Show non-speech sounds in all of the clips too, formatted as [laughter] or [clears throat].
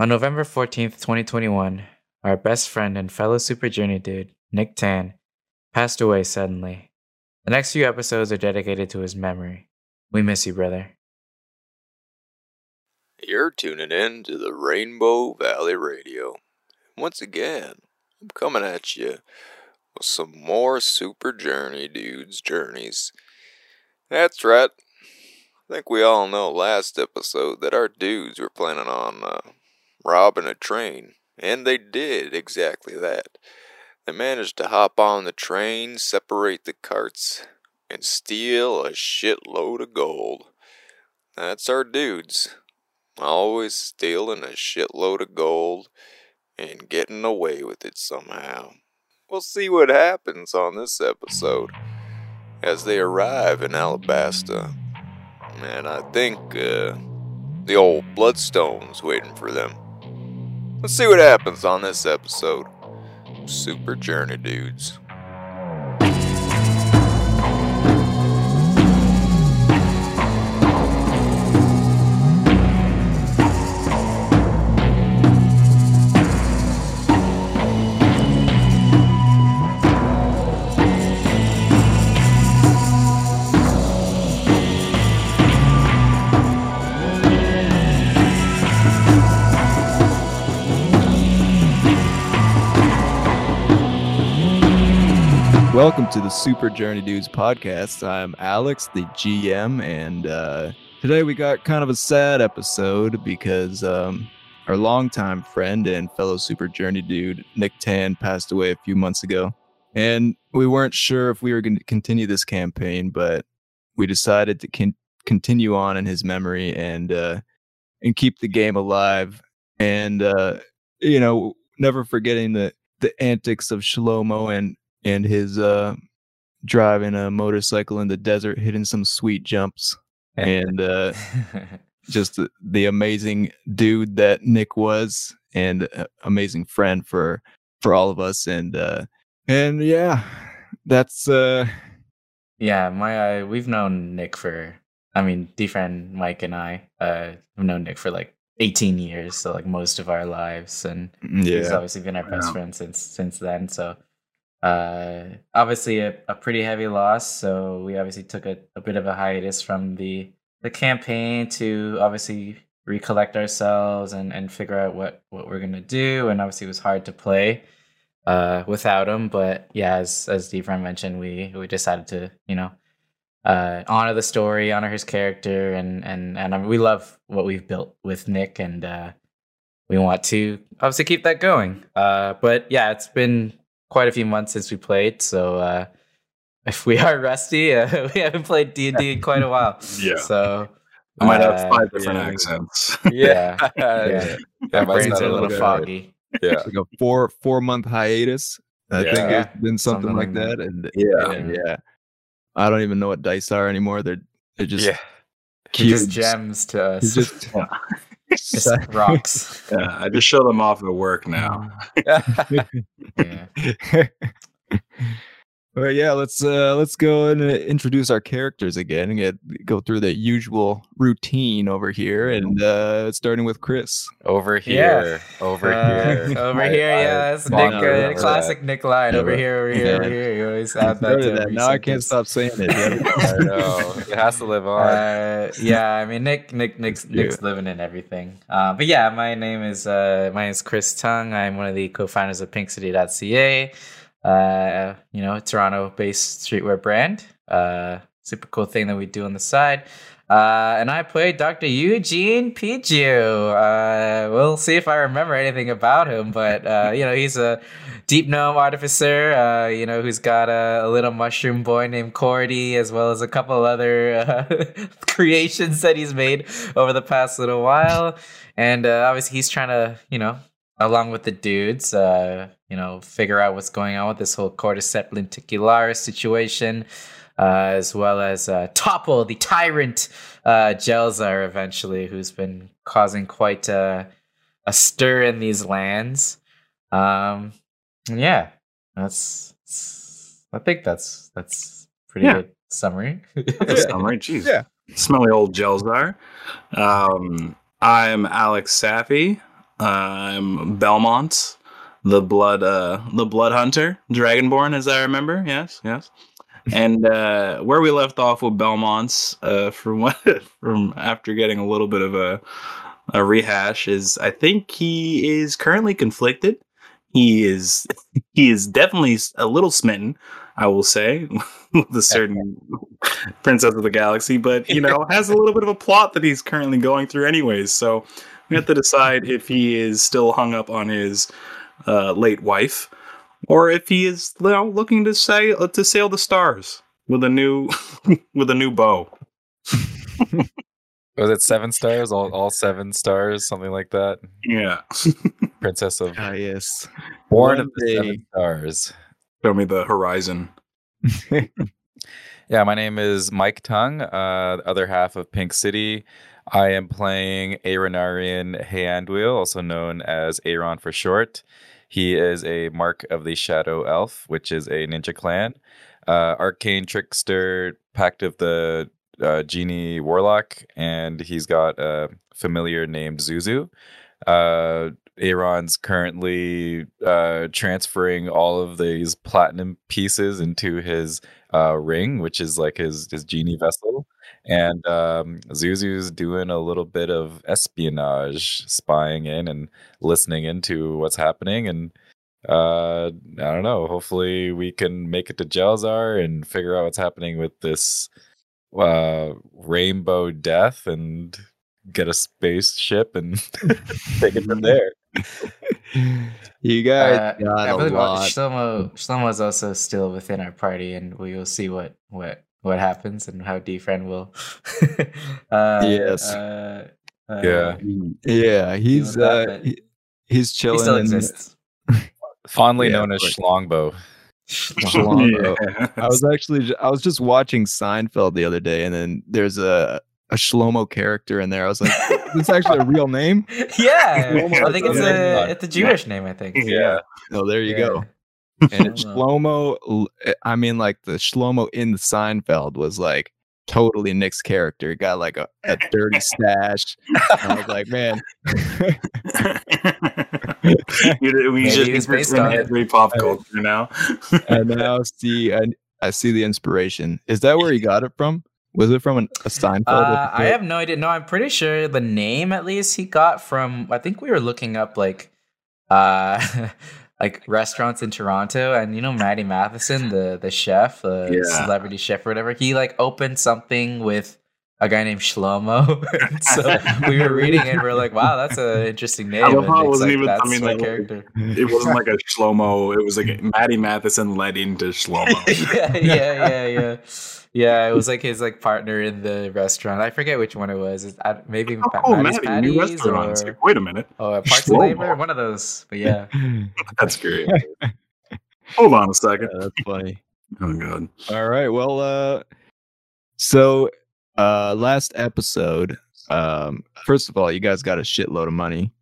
On November 14th, 2021, our best friend and fellow Super Journey dude, Nick Tan, passed away suddenly. The next few episodes are dedicated to his memory. We miss you, brother. You're tuning in to the Rainbow Valley Radio. Once again, I'm coming at you with some more Super Journey dudes' journeys. That's right. I think we all know last episode that our dudes were planning on uh, robbing a train, and they did exactly that. They managed to hop on the train, separate the carts, and steal a shitload of gold. That's our dudes. Always stealing a shitload of gold and getting away with it somehow. We'll see what happens on this episode as they arrive in Alabasta. And I think uh, the old Bloodstone's waiting for them. Let's see what happens on this episode. Super Journey Dudes. Welcome to the Super Journey Dudes podcast. I'm Alex, the GM, and uh, today we got kind of a sad episode because um, our longtime friend and fellow Super Journey dude, Nick Tan, passed away a few months ago. And we weren't sure if we were going to continue this campaign, but we decided to con- continue on in his memory and uh, and keep the game alive. And uh, you know, never forgetting the the antics of Shlomo and and his uh driving a motorcycle in the desert hitting some sweet jumps and uh [laughs] just the, the amazing dude that Nick was and uh, amazing friend for for all of us and uh and yeah that's uh Yeah, my uh, we've known Nick for I mean, D friend Mike and I uh have known Nick for like 18 years, so like most of our lives and he's obviously been our best Wow. friend since since then. So uh obviously a, a pretty heavy loss. So we obviously took a, a bit of a hiatus from the the campaign to obviously recollect ourselves and, and figure out what, what we're gonna do. And obviously it was hard to play uh without him. But yeah, as as Defran mentioned, we we decided to, you know, uh honor the story, honor his character and and and um, we love what we've built with Nick and uh we want to obviously keep that going. Uh, but yeah, it's been quite a few months since we played, so uh, if we are rusty, [laughs] uh, we haven't played D and D in quite a while. [laughs] Yeah. So I might have uh, five different yeah. accents. [laughs] Yeah, yeah. yeah. That our might brains a a little little foggy. Yeah. like a four four month hiatus I Yeah. think it's been something, Something like like that and Yeah. and yeah I don't even know what dice are anymore they're they're just yeah. Just cubes. gems to us. just Just rocks. [laughs] Yeah, I just show them off at work now. Yeah. [laughs] [laughs] All right, yeah, let's uh let's go and uh, introduce our characters again and get go through the usual routine over here and uh starting with Chris. Over Yeah. here. Over Uh, here. [laughs] over here, I yeah, that's Nick. Uh, around classic Nick line. Over here, over here, over here. You always add that. To that. every Now I can't stop saying it. [laughs] I know. It has to live on. Uh, yeah, I mean Nick, Nick, Nick's, Nick's living in everything. Uh, but yeah, my name is uh, my name is Chris Tung. I'm one of the co-founders of PinkCity.ca. Uh, you know, Toronto-based streetwear brand. Uh, super cool thing that we do on the side. Uh, and I play Dr. Eugene Pichu. Uh, we'll see if I remember anything about him, but uh, you know, he's a deep gnome artificer. Uh, you know, who's got a, a little mushroom boy named Cordy, as well as a couple other uh, [laughs] creations that he's made over the past little while. And uh, obviously, he's trying to, you know, along with the dudes, uh, you know, figure out what's going on with this whole cordyceps lenticularis situation, uh, as well as uh, topple the tyrant uh, Jelzar eventually, who's been causing quite a, a stir in these lands. Um, yeah, that's, that's- I think that's that's pretty Yeah. good summary. That's summary. [laughs] Jeez. Yeah. Smelly old Jelzar. Um, I'm Alex Safi. I'm Belmont, the blood, uh, the blood hunter, dragonborn, as I remember. Yes, yes. And uh, where we left off with Belmont's, uh, from what, [laughs] from after getting a little bit of a, a rehash, is I think he is currently conflicted. He is, [laughs] he is definitely a little smitten. I will say, [laughs] with a certain princess of the galaxy, but you know, has a little bit of a plot that he's currently going through, anyways. So we have to decide if he is still hung up on his uh, late wife, or if he is you know, looking to sail to sail the stars with a new [laughs] with a new bow. [laughs] Was it seven stars? All all seven stars, something like that. Yeah, [laughs] Princess of Ah, yes. Born One of the day- Seven Stars. show me the horizon. Yeah, my name is Mike Tung, uh, the other half of Pink City. I am playing Aeronarian Heandwheel, also known as Aaron for short. He is a Mark of the Shadow Elf, which is a ninja clan. Uh, Arcane Trickster, Pact of the uh, Genie Warlock, and he's got a familiar named Zuzu. Uh, Aaron's currently uh, transferring all of these platinum pieces into his uh, ring, which is like his his genie vessel. And um, Zuzu's doing a little bit of espionage, spying in and listening into what's happening. And uh, I don't know. Hopefully, we can make it to Jelzar and figure out what's happening with this uh, rainbow death and get a spaceship and [laughs] take it from [laughs] there. you guys Uh, got I a believe lot. Shlomo Shlomo is also still within our party, and we will see what what what happens and how D-Friend will. [laughs] uh, Yes. Uh, uh, Yeah. Yeah, he's with that, uh, he, he's chilling. He still exists. [laughs] Fondly Yeah, known as right. Schlongbow. Shalom, [laughs] I was actually I was just watching Seinfeld the other day, and then there's a a Shlomo character in there. I was like, "Is this actually a real name?" yeah, I think it's a a- it's a Jewish name. I think. yeah. Oh, there you Yeah. go. And Shlomo. [laughs] Shlomo. l- I mean, like the Shlomo in the Seinfeld was like totally Nick's character. He got like a, a dirty stash. And I was like, man, [laughs] you, we [laughs] Maybe just he based on every pop culture now. and now see, I, I see the inspiration. Is that where he got it from? Was it from an, a Seinfeld? Uh, I have no idea. No, I'm pretty sure the name at least he got from. I think we were looking up like, uh, like restaurants in Toronto, and you know Matty Matheson, the the chef, the Yeah. celebrity chef or whatever. He like opened something with a guy named Shlomo. [laughs] So we were reading it, and we are like, wow, that's an interesting name. love how it wasn't like, even that's something my like, character. It wasn't like a [laughs] Shlomo. It was like Matty Matheson led into Shlomo. [laughs] yeah, yeah, yeah, yeah. Yeah, it was like his like partner in the restaurant. I forget which one it was. It's, I, maybe Oh, Pa- oh Maddie's Maddie, new restaurant. Or, like, Wait a minute. or Parts Shlomo. and Labor, one of those. But yeah, [laughs] That's great. Hold on a second. Yeah, that's funny. Oh god. All right. Well, uh, so uh, last episode, um, first of all, you guys got a shitload of money.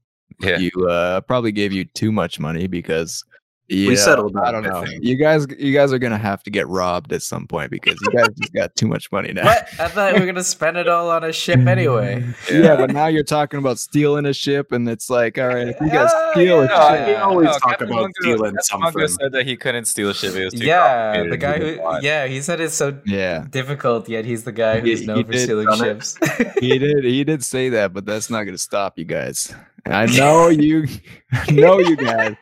Yeah. You uh, probably gave you too much money because yeah, settled I don't know. think. You guys, you guys are gonna have to get robbed at some point because you guys just got too much money now. what? I thought we were gonna spend it all on a ship anyway. [laughs] Yeah. but now you're talking about stealing a ship, and it's like, all right, if you guys Oh, steal yeah. a ship, we oh, always No, talk Captain about Mungo- stealing Captain Mungo said that he couldn't steal a ship. It was too Yeah, the guy who want. yeah, he said it's so yeah, difficult, yet he's the guy He- who's he known for stealing ships. [laughs] he did, he did say that, but that's not gonna stop you guys. I know you, [laughs] I know you guys.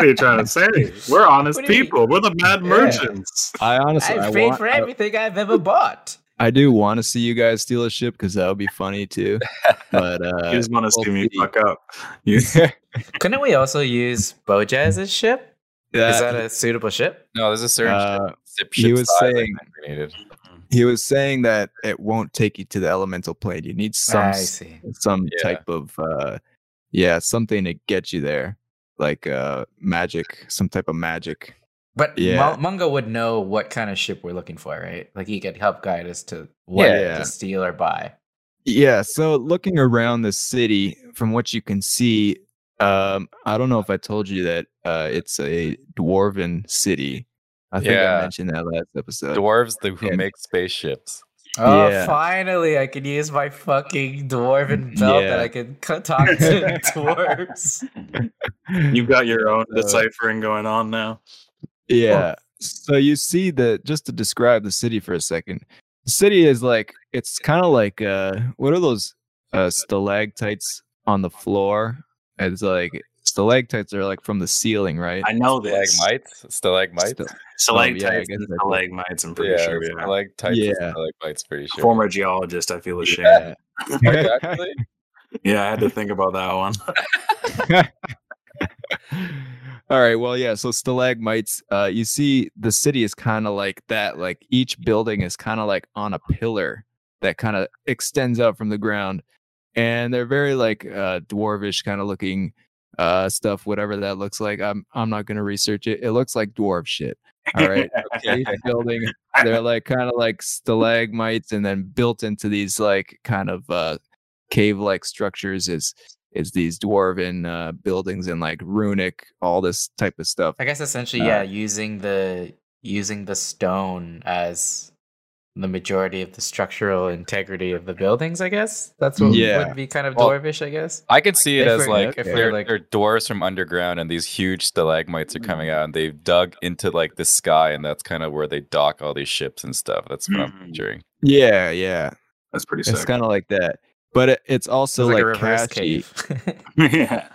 What are you trying to say? We're honest What do you- people. We're the mad Yeah. merchants. I honestly, I, I've paid want, for everything I've ever bought. I do want to see you guys steal a ship because that would be funny too. [laughs] But uh, you just want to see me fuck up. [laughs] Couldn't we also use Boja as a ship? that- Is that a suitable ship? No, there's a certain Uh, ship, he was saying- think we needed. he was saying that it won't take you to the elemental plane. You need some I s- see. some Yeah. type of uh, yeah, something to get you there, like uh, magic, some type of magic. But Yeah. yeah. Mungo would know what kind of ship we're looking for, right? Like he could help guide us to what Yeah. to steal or buy. Yeah, so looking around the city, from what you can see, um, I don't know if I told you that uh, it's a dwarven city. I think Yeah. I mentioned that last episode. Dwarves the, who and- make spaceships. Oh, Yeah. finally, I can use my fucking dwarven [laughs] belt Yeah. that I can c- talk to [laughs] dwarves. You've got your own Uh, deciphering going on now. Yeah. So you see the just to describe the city for a second. The city is like it's kind of like uh what are those uh stalactites on the floor? It's like stalactites are like from the ceiling, right? I know this. Stalagmites, stalagmites. Sta- Stalactites Oh, yeah, and guess that's it. stalagmites, I'm pretty yeah, sure. Yeah. stalactites, Yeah. and stalagmites. Pretty sure. Former geologist, I feel ashamed. [laughs] Yeah. Yeah. I had to think about that one. [laughs] All right. Well, yeah. So stalagmites, uh, you see the city is kind of like that. Like each building is kind of like on a pillar that kind of extends out from the ground. And they're very like uh dwarvish kind of looking uh stuff, whatever that looks like. I'm I'm not gonna research it. It looks like dwarf shit. All right. [laughs] Each building, they're like kind of like stalagmites and then built into these like kind of uh cave like structures is is these dwarven uh buildings and like runic all this type of stuff I guess essentially, Uh, yeah, using the using the stone as the majority of the structural integrity of the buildings. I guess that's what Yeah. would be kind of Well, dwarvish. I guess. I can see it If as like if okay. we're they're, like- they're doors from underground, and these huge stalagmites are coming out, and they've dug into like the sky, and that's kind of where they dock all these ships and stuff. That's what I'm Mhm. picturing. yeah yeah That's pretty it's kind of like that but it, it's also It's like, a reverse cave. [laughs] yeah.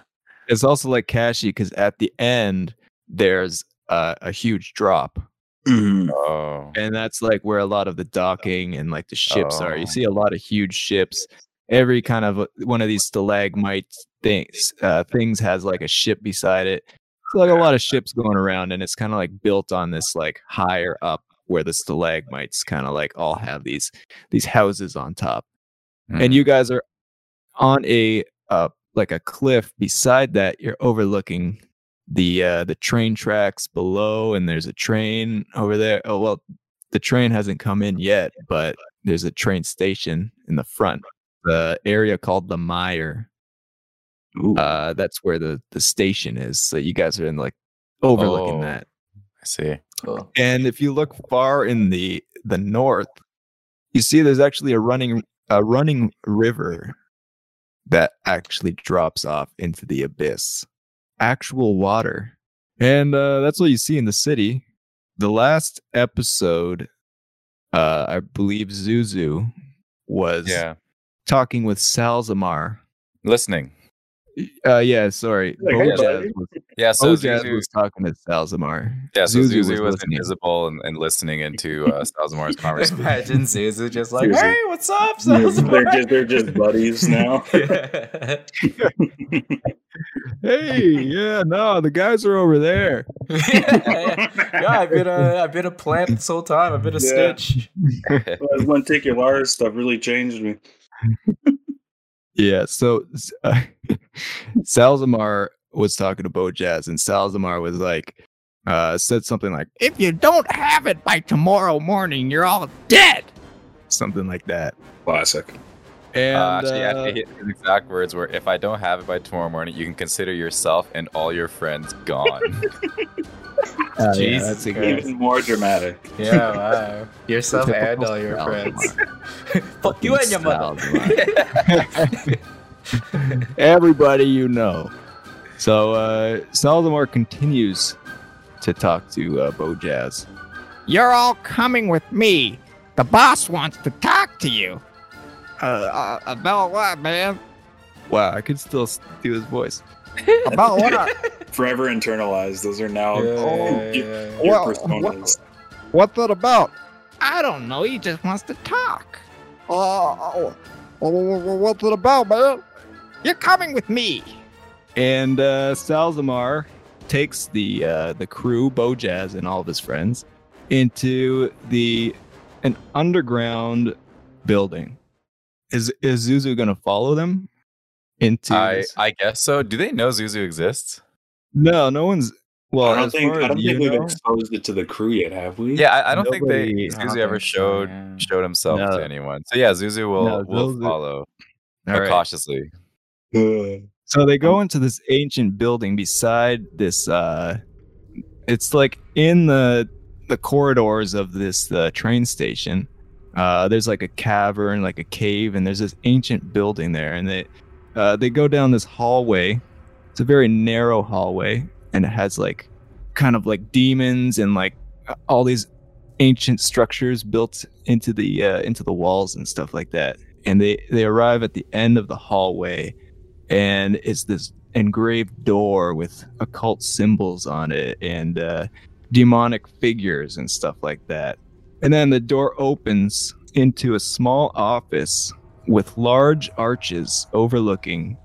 it's also like cashy because at the end there's uh, a huge drop Mhm. Oh, and that's like where a lot of the docking and like the ships are. You Oh. see a lot of huge ships. Every kind of uh, one of these stalagmite things uh, things has like a ship beside it. It's like a lot of ships going around and it's kind of like built on this like higher up where the stalagmites kind of like all have these these houses on top. Hmm. and you guys are on a uh like a cliff beside that. You're overlooking the uh the train tracks below and there's a train over there oh well the train hasn't come in yet but there's a train station in the front the area called the mire Ooh. uh that's where the the station is so you guys are in like overlooking Oh. that I see. cool. and if you look far in the the north, you see there's actually a running a running river that actually drops off into the abyss. Actual water. And uh, that's what you see in the city. The last episode, uh, I believe Zuzu was Yeah, talking with Salzamar. listening. Uh, yeah, sorry. Like, hey, Bojaz was, Yeah, so Bojaz Zuzu, was talking to Salzamar. yeah, so Zuzu Zuzu was, listening. invisible and, and listening into uh, Salzamar's [laughs] conversation. Imagine Zuzu just like, Seriously. "Hey, what's up?" they're just they're just buddies [laughs] now. yeah, [laughs] Hey, yeah, no, the guys are over there. yeah, I've been a I've been a plant this whole time. I've been a Yeah. snitch. That lenticular stuff really changed me. Yeah, so uh, [laughs] Salzamar was talking to Bojaz, and Salzamar was like, uh, said something like, "If you don't have it by tomorrow morning, you're all dead." Something like that. Classic. And uh, actually, uh, actually, his exact words were, "If I don't have it by tomorrow morning, you can consider yourself and all your friends gone." [laughs] uh, [laughs] yeah, Jesus that's a Even more dramatic. Yeah, wow. Yourself and Typical all your friends. [laughs] Fuck you and your mother. [laughs] Everybody you know. So uh, Salzamar continues to talk to uh, Bojaz. You're all coming with me. The boss wants to talk to you. Uh, uh about what, man? Wow, I could still s- do his voice. [laughs] About what? Forever internalized. Those are now Yeah, oh, yeah, your, yeah, your Well, personas. What's that about? I don't know. He just wants to talk. Uh, what's it about, man? You're coming with me. And uh, Salzamar takes the uh, the crew, Bojaz, and all of his friends into the an underground building. Is is Zuzu gonna follow them into? I this- I guess so. Do they know Zuzu exists? no, no one's. Well, I don't think I don't think we've know, exposed it to the crew yet, have we? Yeah, I, I don't think they Zuzu ever showed yeah. showed himself No. to anyone. So yeah, Zuzu will No, will Zuzu- follow, right. cautiously. [sighs] So they go into this ancient building beside this uh it's like in the the corridors of this uh, train station Uh, there's like a cavern, like a cave, and there's this ancient building there. And they uh, they go down this hallway. It's a very narrow hallway, and it has like kind of like demons and like all these ancient structures built into the uh, into the walls and stuff like that. And they they arrive at the end of the hallway, and it's this engraved door with occult symbols on it and uh, demonic figures and stuff like that. And then the door opens into a small office with large arches overlooking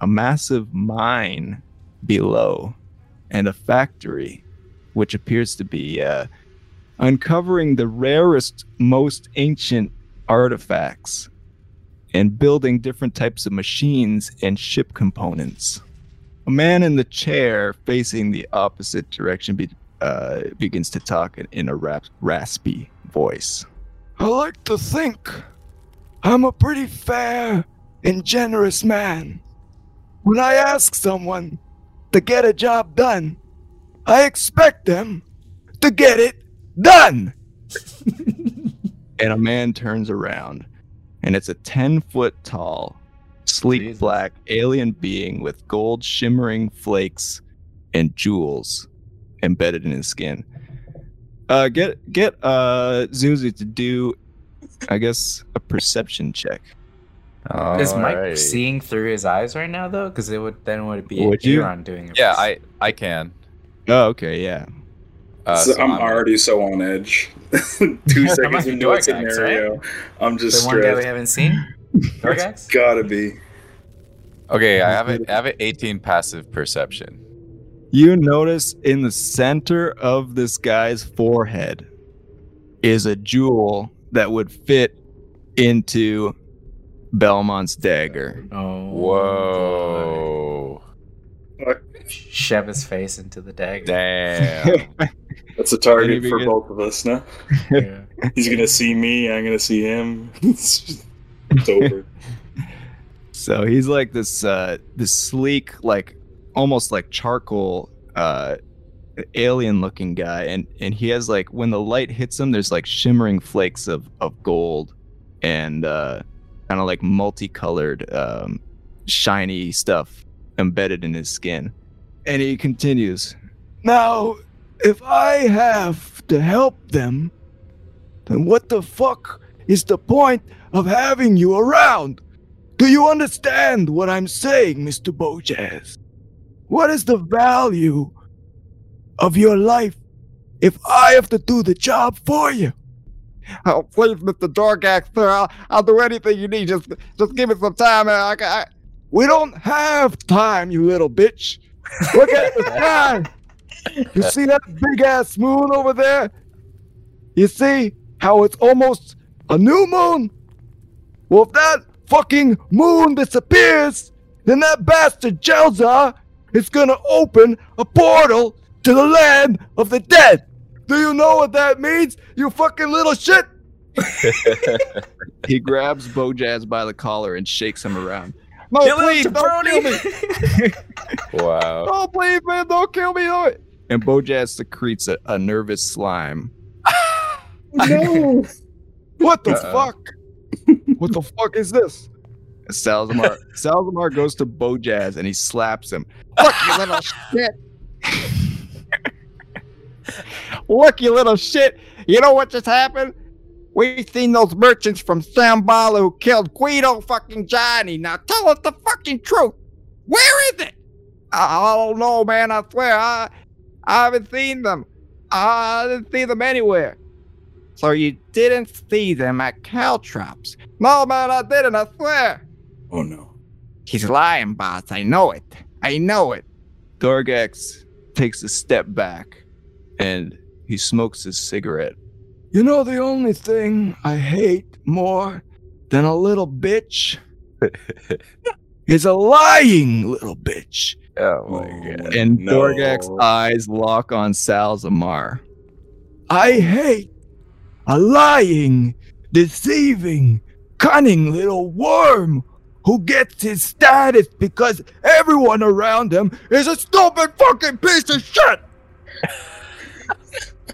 a massive mine below and a factory, which appears to be uh, uncovering the rarest, most ancient artifacts and building different types of machines and ship components. A man in the chair facing the opposite direction be, uh, begins to talk in, a rap, raspy voice. I like to think I'm a pretty fair and generous man. When I ask someone to get a job done, I expect them to get it done. [laughs] and a man turns around, and it's a 10 foot tall, sleek Jesus. black alien being with gold shimmering flakes and jewels embedded in his skin. Uh, get get uh Zuzu to do, I guess, a perception check. Is Mike Alright. seeing through his eyes right now though? Because it would then would it be Would you? Aaron doing it? Yeah, I I can. Oh, okay, yeah. Uh, So so I'm, I'm- already so on edge. [laughs] Two seconds must be into a Dorgax, right? scenario, I'm just the one guy we haven't seen. Dorgax? Gotta be. Okay, I have a, I have an 18 passive perception. You notice in the center of this guy's forehead is a jewel that would fit into Belmont's dagger. Oh. Whoa. Shove his face into the dagger. Damn. [laughs] That's a target Maybe for good. both of us now. Yeah. He's gonna see me, I'm gonna see him. [laughs] it's, just- it's over. [laughs] So he's like this uh this sleek, like almost like charcoal uh alien looking guy and and he has like when the light hits him there's like shimmering flakes of of gold and uh kind of like multicolored um shiny stuff embedded in his skin. And he continues, Now, if I have to help them, then what the fuck is the point of having you around? Do you understand what I'm saying, Mr. Bojaz? What is the value of your life if I have to do the job for you? Oh, please, Mr. Dorgax, sir, I'll, I'll do anything you need. Just, just give me some time. and I, I, we don't have time, you little bitch. Look at the [laughs] sky. You see that big ass moon over there? You see how it's almost a new moon? Well, if that fucking moon disappears, then that bastard Jelza is gonna open a portal to the land of the dead. Do you know what that means, you fucking little shit? [laughs] He grabs Bojaz by the collar and shakes him around. No, Kill him, please don't kill me. [laughs] wow. Oh, please, man, don't kill me. Don't. And Bojaz secretes a, a nervous slime. [laughs] No. what the Uh-oh. fuck? what the fuck is this? Salzamar Salzamar goes to Bojaz and he slaps him. Look, you little shit. Look, you little shit. You know what just happened? We've seen those merchants from Sambala who killed Guido fucking Johnny. Now tell us the fucking truth. Where is it? I, I don't know, man. I swear, I, I haven't seen them. I didn't see them anywhere. So you didn't see them at Caltrops? No, man, I didn't. I swear. Oh no. He's lying, boss. I know it. I know it. Dorgax takes a step back and he smokes his cigarette. You know the only thing I hate more than a little bitch [laughs] is a lying little bitch. Oh my Oh, god. And no. Dorgax's eyes lock on Salzamar. I hate a lying, deceiving, cunning little worm who gets his status because everyone around him is a stupid fucking piece of shit. [laughs]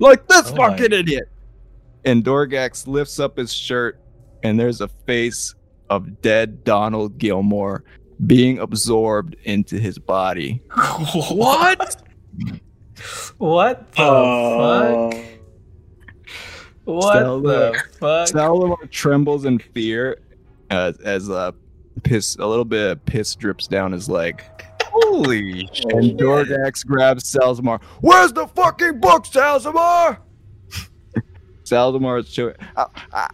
like this Oh my- fucking idiot. and Dorgax lifts up his shirt, and there's a face of dead Donald Gilmore being absorbed into his body. [laughs] what? What the Uh, fuck? What Still the there. fuck? Salzamar trembles in fear uh, as uh, piss, a little bit of piss drips down his leg. Holy shit. And Dorgax grabs Salzamar. Where's the fucking book, Salzamar? [laughs] Salzamar is showing. I, I,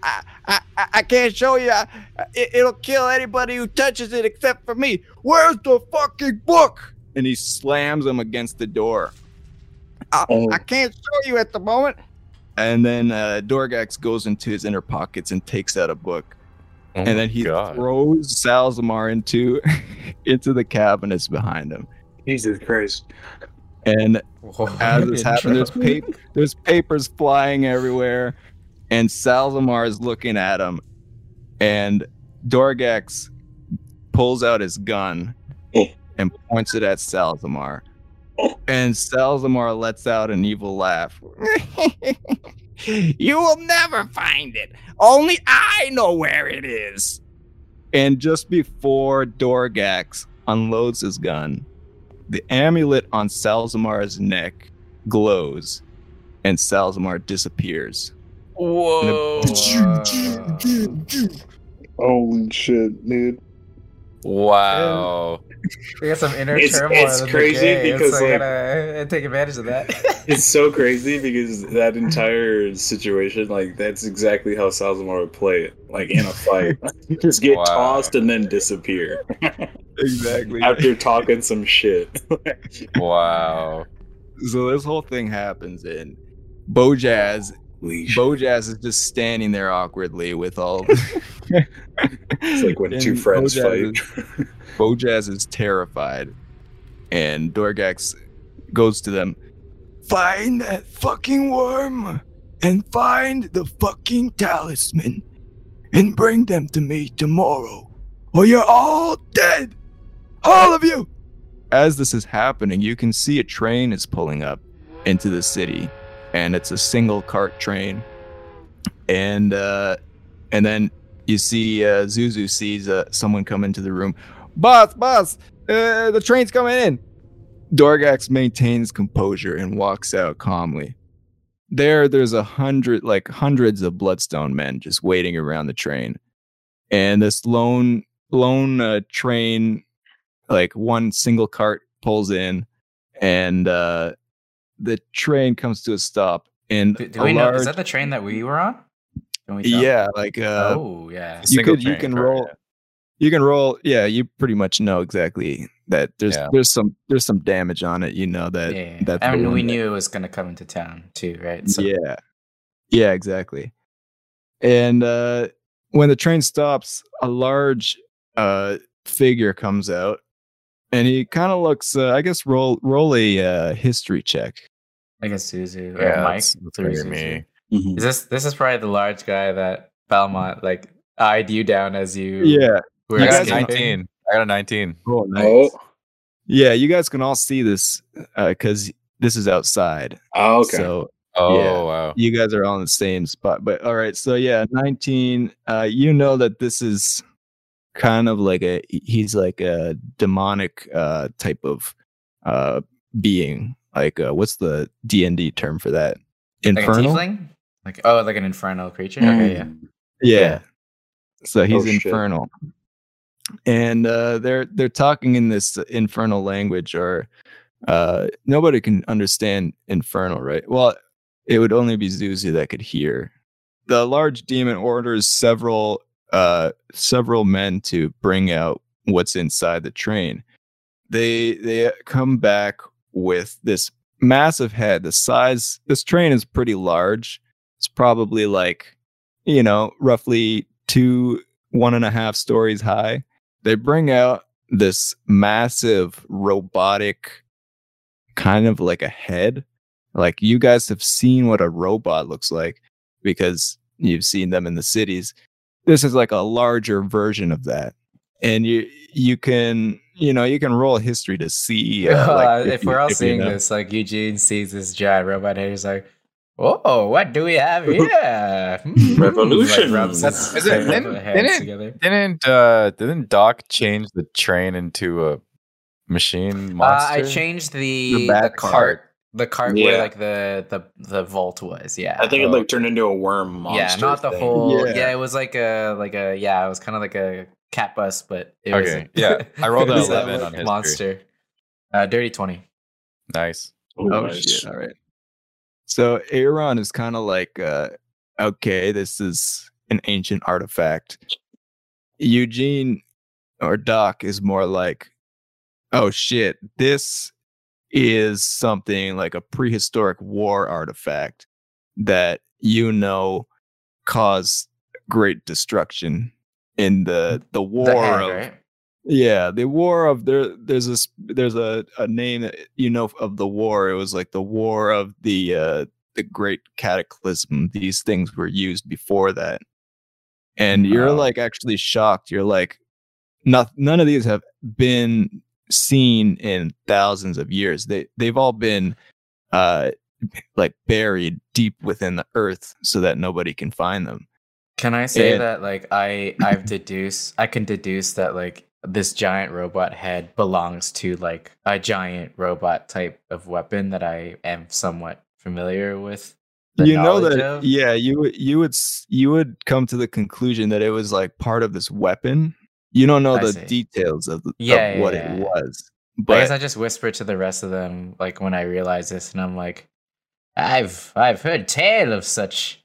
I, I, I can't show you. I, it, it'll kill anybody who touches it except for me. Where's the fucking book? And he slams him against the door. I, Oh. I can't show you at the moment. And then uh, Dorgax goes into his inner pockets and takes out a book. Oh and then he God. throws Salzamar into [laughs] into the cabinets behind him. Jesus Christ. And as this Intro. happened, there's, pa- there's papers flying everywhere, and Salzamar is looking at him, and Dorgax pulls out his gun [laughs] and points it at Salzamar. And Salzamar lets out an evil laugh. [laughs] [laughs] you will never find it. Only I know where it is. And just before Dorgax unloads his gun, the amulet on Salzamar's neck glows, and Salzamar disappears. Whoa. Holy shit, dude. Wow. We got some inner It's- turmoil. it's in the crazy because, so I like- uh, gotta [laughs] take advantage of that. [laughs] It's so crazy because that entire situation, like, that's exactly how Salzamar would play it. Like, in a fight. You [laughs] just get Wow. tossed and then disappear Exactly. after talking some shit. Wow. so this whole thing happens, and Bojazz, Holy shit. Bojazz is just standing there awkwardly with all. It's like when two friends Bojazz fight. is- Bojazz is terrified, and Dorgax goes to them. Find that fucking worm, and find the fucking talisman, and bring them to me tomorrow, or you're all dead, all of you. As this is happening, you can see a train is pulling up into the city, and it's a single cart train, and uh, and then you see uh, Zuzu sees uh, someone come into the room. Boss, boss, uh, the train's coming in. Dorgax maintains composure and walks out calmly. There, there's a hundred, like hundreds of Bloodstone men just waiting around the train, and this lone, lone uh, train, like one single cart pulls in, and uh, the train comes to a stop. And do, do we know? Is that the train that we were on? Can we yeah, like uh, oh yeah. you Single could you can roll yeah. you can roll yeah you pretty much know exactly that there's Yeah. there's some there's some damage on it you know that yeah. that's I the mean, we that- knew it was gonna come into town too, right? So, yeah yeah exactly and uh when the train stops a large uh figure comes out and he kind of looks uh, i guess roll roll a uh history check I guess Zuzu or Yeah, Mike. that's, that's Zuzu. me. Mhm. Is this this is probably the large guy that Belmont like eyed you down as you yeah were You I got guys a 19. I got a 19. oh, nice. Oh, yeah you guys can all see this because this is outside oh, okay. so Oh, Yeah. wow. you guys are all in the same spot but all right so yeah 19 uh you know that this is kind of like a he's like a demonic uh type of uh being like uh what's the d&d term for that infernal tiefling? Like oh, like an infernal creature. Okay, yeah. Mm. yeah. Yeah. so he's Oh, shit. infernal and uh they're they're talking in this infernal language or uh nobody can understand infernal right well it would only be Zuzu that could hear the large demon orders several uh several men to bring out what's inside the train they they come back with this massive head the size this train is pretty large it's probably like you know roughly two one and a half stories high. They bring out this massive robotic kind of like a head. Like you guys have seen what a robot looks like because you've seen them in the cities. This is like a larger version of that. And you you can you know you can roll history to see uh, like, [laughs] if, you- we're all if you seeing know. this, like Eugene sees this giant robot head, he's like, Oh, what do we have [laughs] here? Hmm. Revolution. Like That's- is it- hands didn't- Didn't uh didn't Doc change the train into a machine Uh, monster? I changed the The the, cart. cart. The cart Yeah. where like the the the vault was. Yeah. I think it Oh. like turned into a worm monster. yeah, not the thing. whole. Yeah. Yeah. it was like a like a yeah, it was kind of like a cat bus, but it Okay, wasn't. yeah, I rolled [laughs] an a 11 on history. monster. Uh, dirty twenty. Nice. Ooh, Oh nice. shit! All right. So Aaron is kind of like, uh, okay, this is an ancient artifact. Eugene or Doc is more like, oh shit, this is something like a prehistoric war artifact that you know caused great destruction in the the war The of right? Yeah, the war of there. There's this. there's a, a name that you know of the war. It was like the war of the uh, the Great Cataclysm. These things were used before that, and you're Oh. like actually shocked. You're like, not, none of these have been seen in thousands of years. They they've all been uh like buried deep within the earth so that nobody can find them. Can I say And- that like I I've deduced I can deduce that like this giant robot head belongs to like a giant robot type of weapon that I am somewhat familiar with. you know that of. yeah you would you would you would come to the conclusion that it was like part of this weapon you don't know I the see. details of, Yeah, of yeah, what yeah. it was But I guess I just whispered to the rest of them like when I realized this, and I'm like, I've I've heard tale of such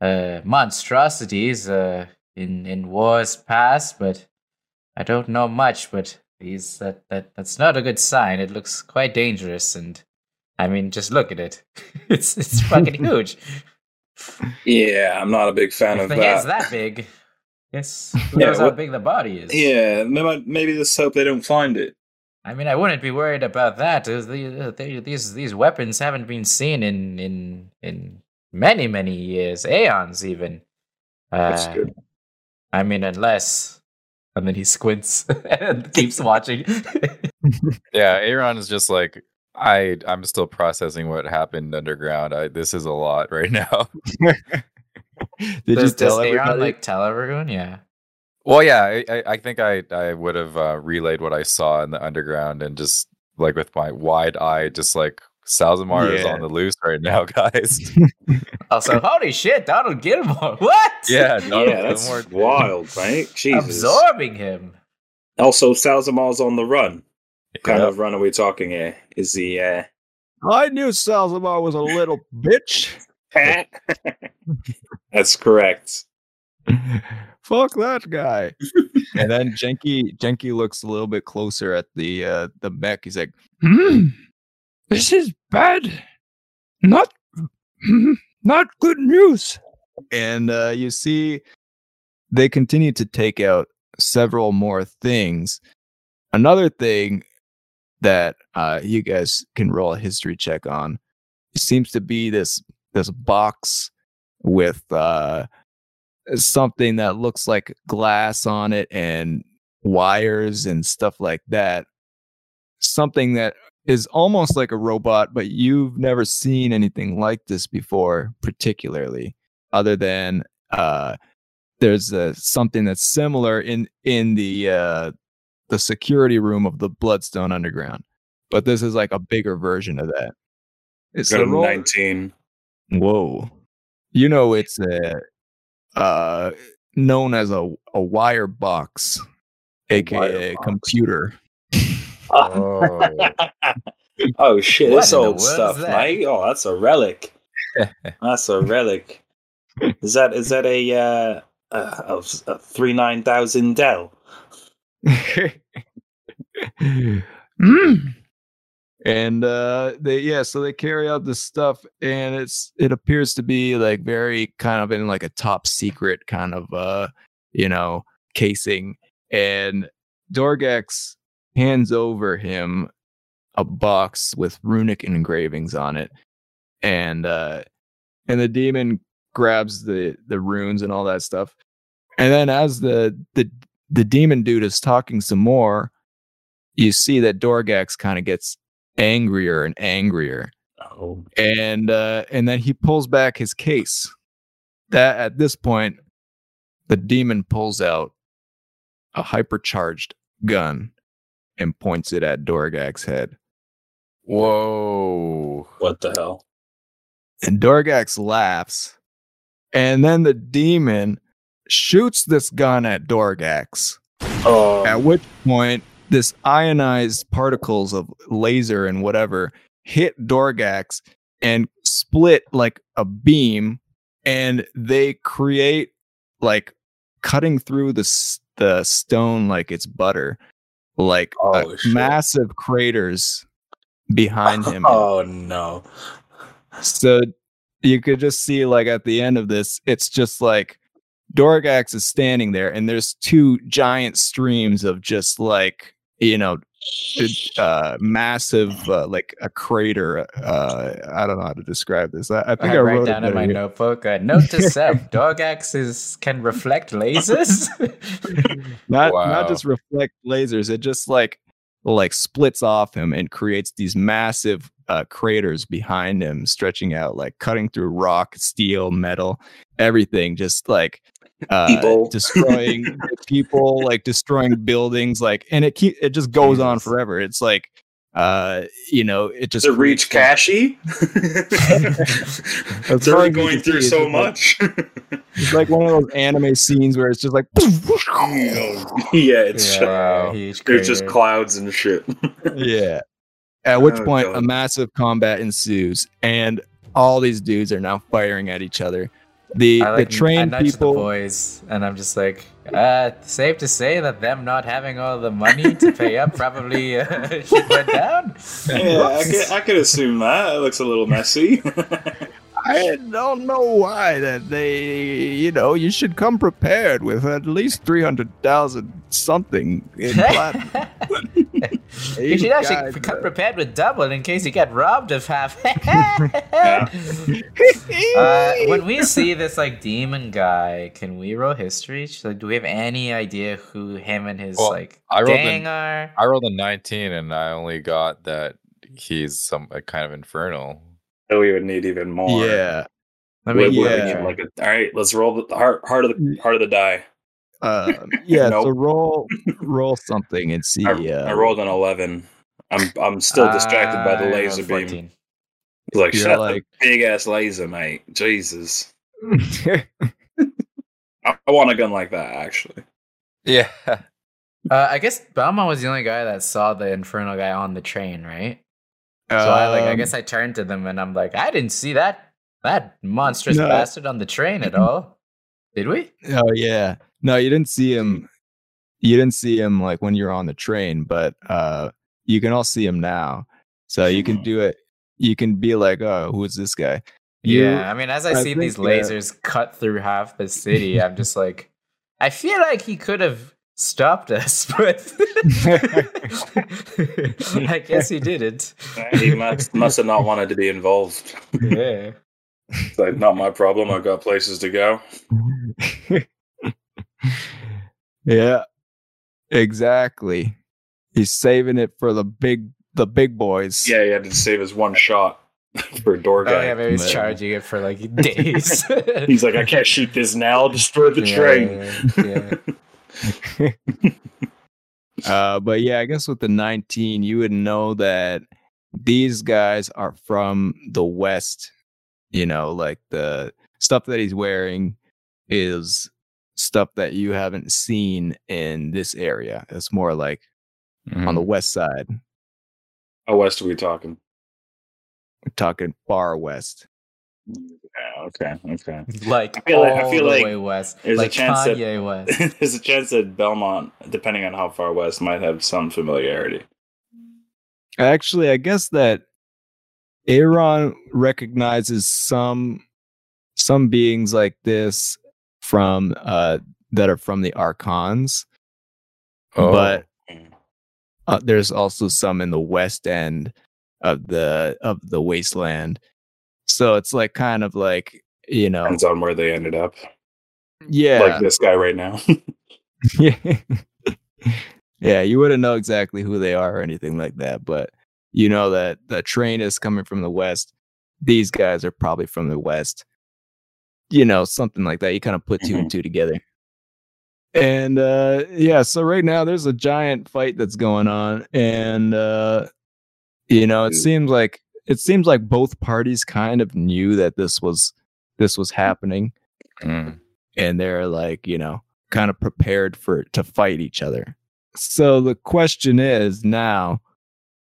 uh monstrosities uh in in wars past, but I don't know much. But these that that that's not a good sign. It looks quite dangerous, and I mean, just look at it. [laughs] it's it's fucking [laughs] huge. Yeah, I'm not a big fan if of the that. head's that big, yes, [laughs] who Yeah, knows how big the body is? Yeah, maybe, maybe let's hope they don't find it. I mean, I wouldn't be worried about that. as the- they- These these weapons haven't been seen in in in many many years, aeons even. That's Uh, good. I mean, unless, and then he squints [laughs] and keeps watching. [laughs] Yeah, Aaron is just like I. I'm still processing what happened underground. I, this is a lot right now. [laughs] did does, you tell does Aaron everybody like tell everyone? Yeah. Well, yeah, I, I, I think I, I would have uh, relayed what I saw in the underground and just like with my wide eye, just like Salzamar is on the loose right now, [laughs] guys. Also, holy shit, Donald Gilmore! [laughs] What? yeah, Donald yeah, that's Gilmore- wild, mate. [laughs] Jesus. absorbing him. Also, Salzamar's on the run. What kind Yep. of run are we talking here? Is he uh i knew salzamar was a little bitch That's correct. fuck that guy and then jenky jenky looks a little bit closer at the uh the mech he's like Hmm. [clears throat] This is bad. Not, hmm, not good news. and uh, you see they continue to take out several more things. Another thing that uh, you guys can roll a history check on seems to be this this box with uh, something that looks like glass on it and wires and stuff like that. Something that is almost like a robot, but you've never seen anything like this before, particularly other than uh there's uh, something that's similar in in the uh the security room of the bloodstone underground but this is like a bigger version of that it's Got a roll- 19. whoa you know it's a uh known as a a wire box aka wire box. computer Oh. [laughs] oh shit, What this old stuff, that? mate. Oh, that's a relic. [laughs] that's a relic. Is that is that a uh uh, a, a three nine thousand Dell? Hmm. [laughs] and uh they yeah so they carry out this stuff and it's it appears to be like very kind of in like a top secret kind of uh you know casing and dorgax hands over him a box with runic engravings on it and uh and the demon grabs the the runes and all that stuff and then as the the the demon dude is talking some more you see that Dorgax kind of gets angrier and angrier. Oh. and uh, and then he pulls back his case. That at this point, the demon pulls out a hypercharged gun and points it at Dorgax's head. Whoa. What the hell? And Dorgax laughs, and then the demon shoots this gun at Dorgax. Oh, At which point, this ionized particles of laser and whatever hit Dorgax and split like a beam, and they create like cutting through the s- the stone like it's butter, like Oh, massive craters behind him. [laughs] Oh no. So you could just see like at the end of this, it's just like Dorgax is standing there, and there's two giant streams of just like you know, uh, massive uh, like a crater. Uh, I don't know how to describe this. I, I think I, I, write wrote down in my there. notebook. Uh, [laughs] note to self: dog axes can reflect lasers. [laughs] not Wow. not just reflect lasers. It just like like splits off him and creates these massive uh, craters behind him, stretching out, like cutting through rock, steel, metal, everything. Just like uh, People. destroying [laughs] people, like destroying buildings, like, and it keep it just goes on forever. It's like uh you know it just Does it reach creates Kashi? As [laughs] It's already going can see, through it's so like- much. It's like one of those anime scenes where it's just like [laughs] yeah, it's yeah, Wow. there's just clouds and shit. yeah. At which Oh, point, a massive combat ensues, and all these dudes are now firing at each other. The I the like I trained nudge the people, boys, and I'm just like, uh, safe to say that them not having all the money to [laughs] pay up probably uh, [laughs] shit went down. yeah, I could, I could assume that. It looks a little messy. [laughs] I don't know why that they, you know, you should come prepared with at least three hundred thousand something in [laughs] platinum. you should actually Guys, become uh, prepared with double in case you get robbed of half. [laughs] Uh, when we see this like demon guy, can we roll history? Like, do we have any idea who him and his Well, like I rolled gang an- are? I rolled a 19 and I only got that he's some a kind of infernal. So we would need even more. yeah, Let We're, me we're yeah. gonna get like a, all right, let's roll the heart, heart of the heart of the die. um, [laughs] yeah. So roll roll something and see. I, uh, I rolled an eleven. I'm I'm still distracted by the laser beam. Like You're shut like- the big ass laser, mate. Jesus, [laughs] I, I want a gun like that actually. Yeah. [laughs] Uh, I guess Belmont was the only guy that saw the infernal guy on the train, right? So I like I Um, guess I turned to them and I'm like, I didn't see that that monstrous No. bastard on the train at all. Did we? Oh yeah. No, you didn't see him. You didn't see him like when you're on the train, but uh you can all see him now. So you can do it. You can be like, "Oh, who is this guy?" You- yeah, I mean, as I, I see these lasers cut through half the city, I'm just like, I feel like he could have stopped us, [laughs] but I guess he didn't. He must must have not wanted to be involved. Yeah. It's like not my problem. I've got places to go. [laughs] yeah. Exactly. He's saving it for the big the big boys. Yeah, he had to save his one shot [laughs] for a door guy. Oh yeah, maybe he's Man. charging it for like days. He's like, I can't shoot this now. Destroy the Yeah, train. yeah, yeah. [laughs] Uh, but yeah, I guess with the 19, you would know that these guys are from the West. You know, like the stuff that he's wearing is stuff that you haven't seen in this area. It's more like on Mm. the West side. How west are we talking? We're talking far West. Yeah, okay, okay. Like I feel like- I all feel the like way west, there's a like chance that- Kanye West. [laughs] There's a chance that Belmont, depending on how far west, might have some familiarity. Actually, I guess that Aaron recognizes some some beings like this from uh that are from the Archons. Oh, but uh, there's also some in the west end of the of the wasteland so it's like kind of like you know Depends on where they ended up. yeah Like this guy right now. [laughs] yeah yeah you wouldn't know exactly who they are or anything like that but you know that the train is coming from the west. These guys are probably from the west. You know, something like that. You kind of put 2 and two together. And uh yeah, so right now there's a giant fight that's going on, and uh you know, it seems like it seems like both parties kind of knew that this was this was happening Mm. and they're like, you know, kind of prepared for to fight each other. So the question is now,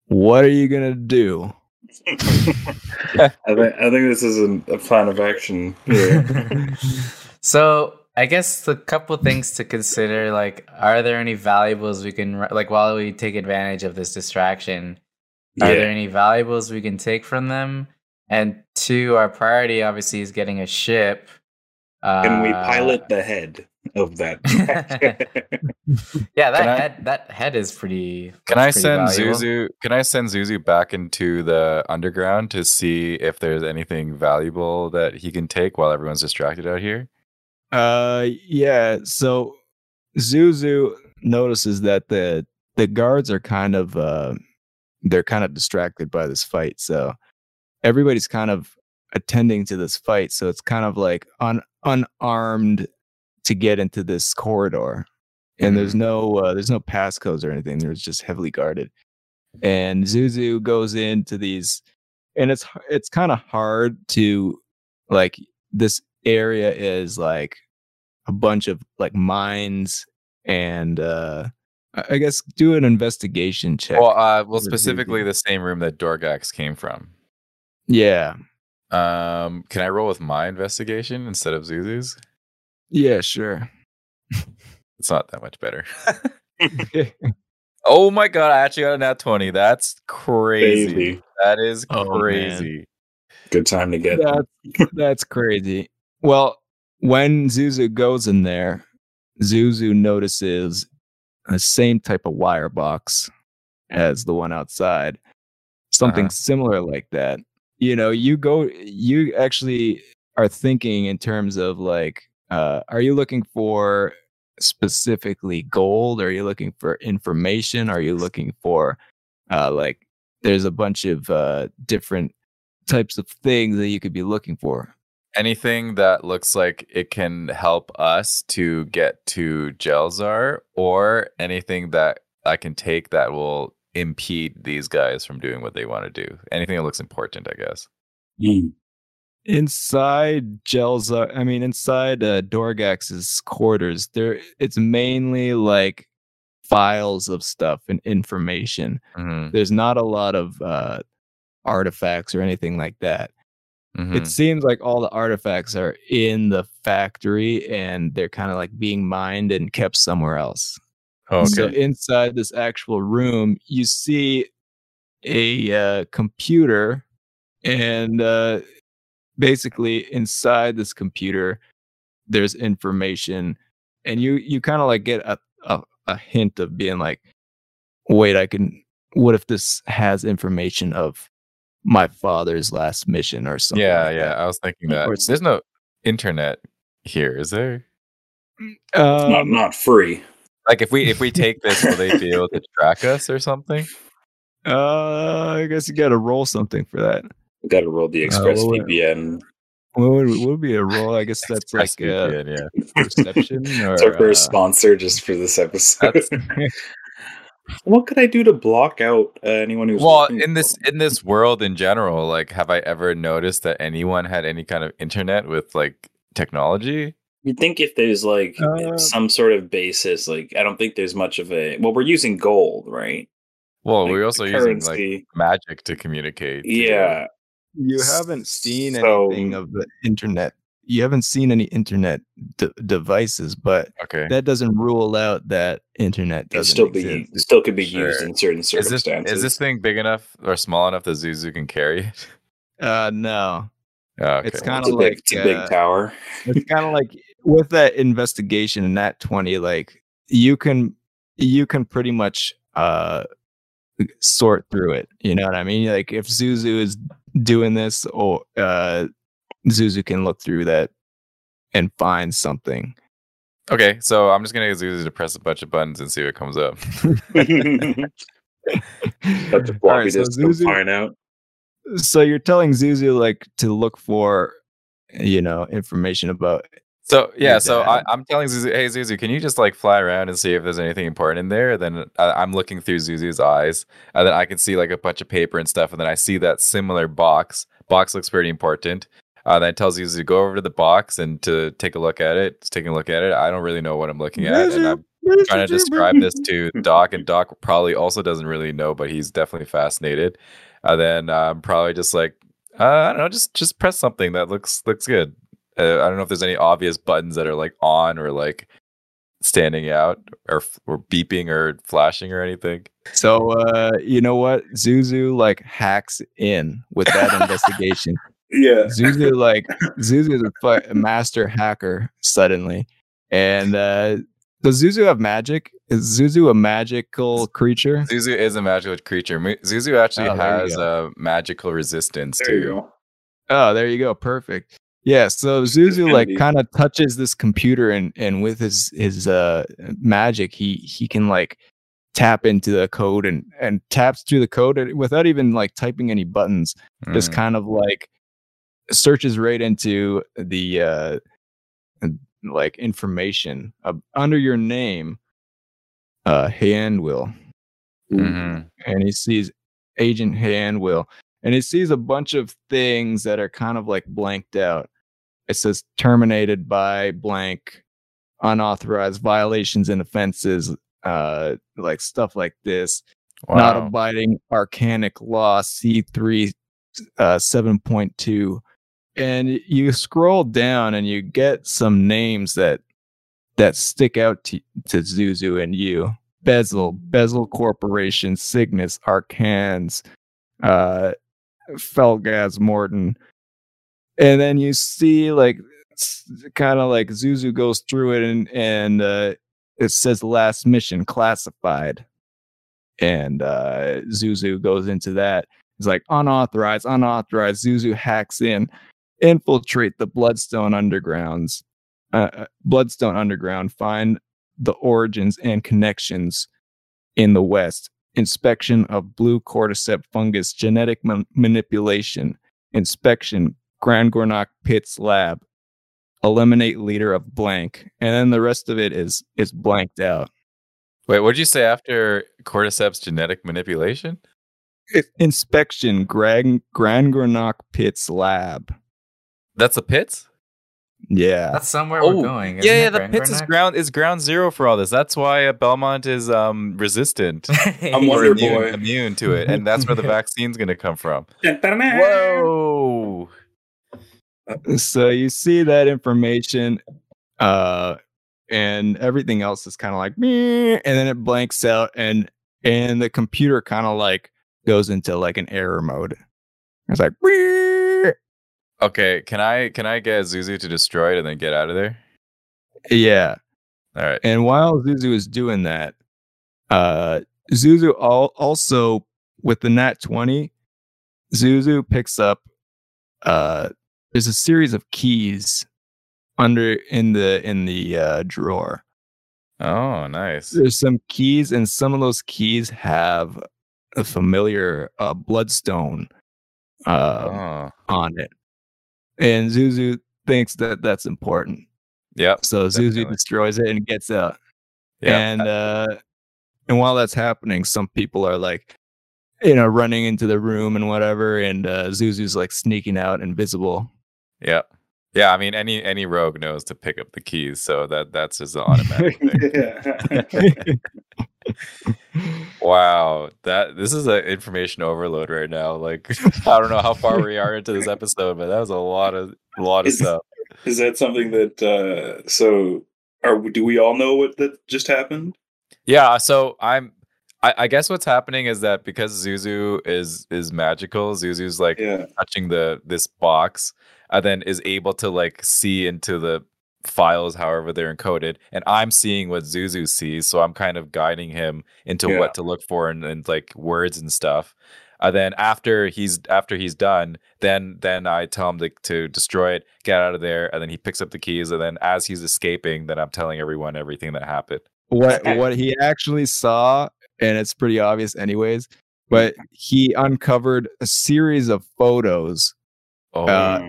what are you gonna do? [laughs] I, think I think this is a, a plan of action. here. [laughs] so I guess the couple things to consider, like, are there any valuables we can like while we take advantage of this distraction? Are there any valuables we can take from them? And two, our priority obviously is getting a ship. Uh, Can we pilot the head of that? [laughs] [laughs] Yeah, that I- head that head is pretty. Can I pretty send valuable. Zuzu? Can I send Zuzu back into the underground to see if there's anything valuable that he can take while everyone's distracted out here? Uh yeah, so Zuzu notices that the the guards are kind of uh they're kind of distracted by this fight. So everybody's kind of attending to this fight. So it's kind of like un, unarmed to get into this corridor. And there's no uh, there's no passcodes or anything. There's just heavily guarded. And Zuzu goes into these and it's it's kind of hard to like this area is like a bunch of like mines and uh I I guess do an investigation check. Well, uh, well, specifically the same room that Dorgax came from. yeah. Um, can I roll with my investigation instead of Zuzu's? Yeah, sure. [laughs] It's not that much better. [laughs] [laughs] oh my god! I actually got a nat twenty. That's crazy. Baby. That is Oh, man. crazy. Good time to get. That's that's crazy. Well, when Zuzu goes in there, Zuzu notices the same type of wire box as the one outside. Something Uh-huh. similar like that. You know, you go you actually are thinking in terms of like uh are you looking for specifically gold? Are you looking for information? Are you looking for uh like there's a bunch of uh different types of things that you could be looking for. Anything that looks like it can help us to get to Jelzar, or anything that I can take that will impede these guys from doing what they want to do. Anything that looks important, I guess. Mm. Inside Jelza, I mean inside uh, Dorgax's quarters, there it's mainly like files of stuff and information. Mhm, There's not a lot of uh artifacts or anything like that. Mhm. It seems like all the artifacts are in the factory and they're kind of like being mined and kept somewhere else. Oh, So inside this actual room, you see a uh, computer, and uh, basically inside this computer, there's information, and you you kind of like get a, a a hint of being like, wait, I can. What if this has information of my father's last mission or something? yeah, like yeah. that? I was thinking Or that. it's- There's no internet here, is there? not Um, not free. Like if we if we take this, will they be able [laughs] to track us or something? uh, I guess you got to roll something for that. We got to roll the Express well, VPN. What would, what would be a roll? I guess [laughs] that's like uh, ExpressVPN, yeah. perception or It's our first uh, sponsor just for this episode. [laughs] That's- what could I do to block out uh, anyone who's Well, in this in this world in general, like, have I ever noticed that anyone had any kind of internet with like technology? You'd think if there's like Uh, some sort of basis, like I don't think there's much of a. Well, we're using gold, right? Well, Like, we're also using like magic to communicate. too. yeah. You haven't seen So- anything of the internet. You haven't seen any internet de- devices, but Okay. that doesn't rule out that internet doesn't still be exist. still could be used in certain Is this circumstances. is this thing big enough or small enough that Zuzu can carry it? Uh, no, Oh, okay. it's kind of a big, like a big uh, tower. it's kind of [laughs] like with that investigation in that 20 like you can you can pretty much uh sort through it you know what i mean like if zuzu is doing this or uh zuzu can look through that and find something okay, so I'm just gonna get Zuzu to press a bunch of buttons and see what comes up. [laughs] Such a [laughs] floppy right, so Zuzu- flying out. So you're telling Zuzu like to look for, you know, information about. So yeah, so I, I'm telling Zuzu, hey Zuzu, can you just like fly around and see if there's anything important in there? Then I, I'm looking through Zuzu's eyes, and then I can see like a bunch of paper and stuff, and then I see that similar box. Box looks pretty important. Uh, then it tells you to go over to the box and to take a look at it. Just taking a look at it. I don't really know what I'm looking at, and I'm trying to describe this to Doc, and Doc probably also doesn't really know, but he's definitely fascinated. And then I'm probably just like, uh, I don't know, just just press something that looks looks good. Uh, I don't know if there's any obvious buttons that are like on or like standing out or or beeping or flashing or anything. So uh, you know what? Zuzu like hacks in with that [laughs] investigation. Yeah. Zuzu like Zuzu is a, fu- a master hacker suddenly, and uh, does Zuzu have magic? Is Zuzu a magical creature? Zuzu is a magical creature. Zuzu actually Oh, has a magical resistance There you Oh, there you go. Perfect. Yeah, so Zuzu like kind of touches this computer and and with his his uh magic he he can like tap into the code and and taps through the code without even like typing any buttons. Just Mm. kind of like searches right into the uh like information uh, under your name uh Handwill Mhm. and he sees Agent Handwill, and he sees a bunch of things that are kind of like blanked out. It says terminated by blank, unauthorized violations and offenses, uh, like stuff like this. Not abiding arcanic law C3 uh, 7.2. And you scroll down and you get some names that that stick out to, to Zuzu and you. Bezel, Bezel Corporation, Cygnus, Archons, uh, Felgaz, Morton. And then you see like kind of like Zuzu goes through it and and uh, it says last mission classified. And uh, Zuzu goes into that. It's like unauthorized, unauthorized. Zuzu hacks in, infiltrate the Bloodstone undergrounds, uh, uh, Bloodstone underground, find the origins and connections in the West. Inspection of blue cordyceps fungus, genetic man- manipulation, inspection, Grand Gornak Pits lab, eliminate leader of blank, and then the rest of it is is blanked out. Wait, what did you say after cordyceps genetic manipulation? Inspection, Grand Grand Gornak Pits lab. That's the pits. Yeah, That's somewhere Oh, we're going. yeah, yeah. it, The Grand pits is ground is ground zero for all this. That's why uh, Belmont is um resistant. [laughs] I'm or Wonder immune, Boy. immune to it, and that's where the [laughs] vaccine's gonna come from. Whoa. Whoa! so you see that information uh and everything else is kind of like "Meh," and then it blanks out and and the computer kind of like goes into like an error mode it's like "Meh." Okay, can I can I get Zuzu to destroy it and then get out of there? yeah All right. and while zuzu is doing that uh zuzu al- also with the nat 20 zuzu picks up uh there's a series of keys under in the in the uh drawer Oh, nice. there's some keys and some of those keys have a familiar uh, bloodstone uh, Oh, on it and zuzu thinks that that's important Yeah. so zuzu Definitely. destroys it and gets out Yeah. and uh and while that's happening some people are like you know running into the room and whatever and uh zuzu's like sneaking out invisible Yeah. Yeah, I mean any any rogue knows to pick up the keys, so that that's just [laughs] an automatic thing. [laughs] [laughs] [laughs] Wow, that this is an information overload right now. Like [laughs] I don't know how far we are into this episode, but that was a lot of a lot of Is- stuff. Is that something that uh so are do we all know what that just happened? Yeah, so I'm I, I guess what's happening is that because Zuzu is is magical, Zuzu's like Yeah. touching the this box and then is able to like see into the files however they're encoded and i'm seeing what zuzu sees so i'm kind of guiding him into Yeah. what to look for and, and like words and stuff and then after he's after he's done then then i tell him to, to destroy it get out of there and then he picks up the keys and then as he's escaping then i'm telling everyone everything that happened what what he actually saw and it's pretty obvious anyways. But he uncovered a series of photos Oh, Uh,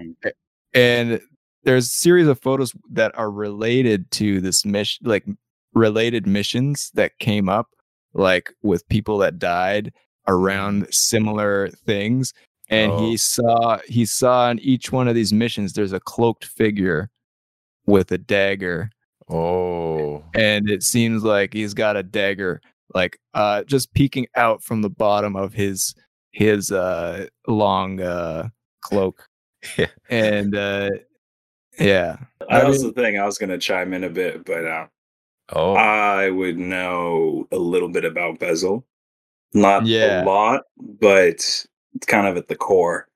and there's a series of photos that are related to this mission like related missions that came up like with people that died around similar things and Oh. he saw he saw in each one of these missions there's a cloaked figure with a dagger oh, and it seems like he's got a dagger like uh just peeking out from the bottom of his his uh long uh cloak [laughs] Yeah. and uh yeah That I was mean- the thing. I was going to chime in a bit, but uh, oh. I would know a little bit about Bezel. Not Yeah. a lot, but it's kind of at the core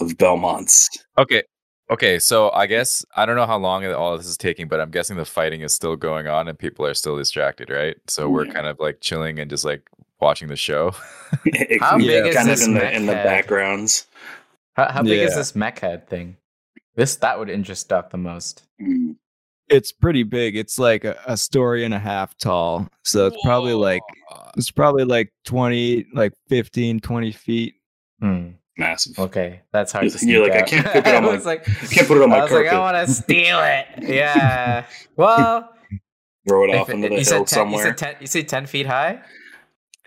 of Belmont's. Okay. Okay, so I guess I don't know how long all this is taking, but I'm guessing the fighting is still going on and people are still distracted, right? So we're kind of like chilling and just like watching the show. [laughs] [laughs] How big is kind this of in the mech in the backgrounds. How, how big is this mech head thing? This that would interest Doc the most. Mm. it's pretty big it's like a, a story and a half tall so it's probably like it's probably like 20 like 15 20 feet Hmm. Massive. Okay, that's hard to You're sneak like, I [laughs] can't put it on I my- was like, Can't put it on my I was like. I want to steal it. [laughs] Yeah. Well, Throw it if off it- into the you hill said ten, You somewhere. said ten. You said ten feet high.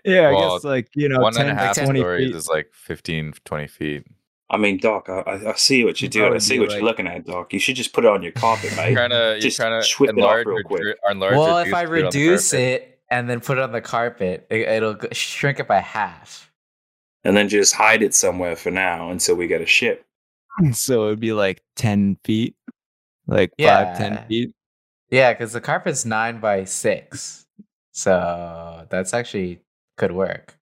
yeah i guess like you know One 10 and a half 20 stories feet. is like 15, 20 feet. I mean, Doc, I, I- I see what you're doing. I see what like- you're looking at, Doc. You should just put it on your carpet, You're [laughs] mate. trying to, you're Just trying to swip it off enlarge, real quick. dri- enlarge well, reduce, if I put it reduce it and then put it on the carpet, it, it'll shrink it by half. and then just hide it somewhere for now until we get a ship. so it'd be like 10 feet like Yeah. five ten feet Yeah, because the carpet's nine by six, so that's actually could work.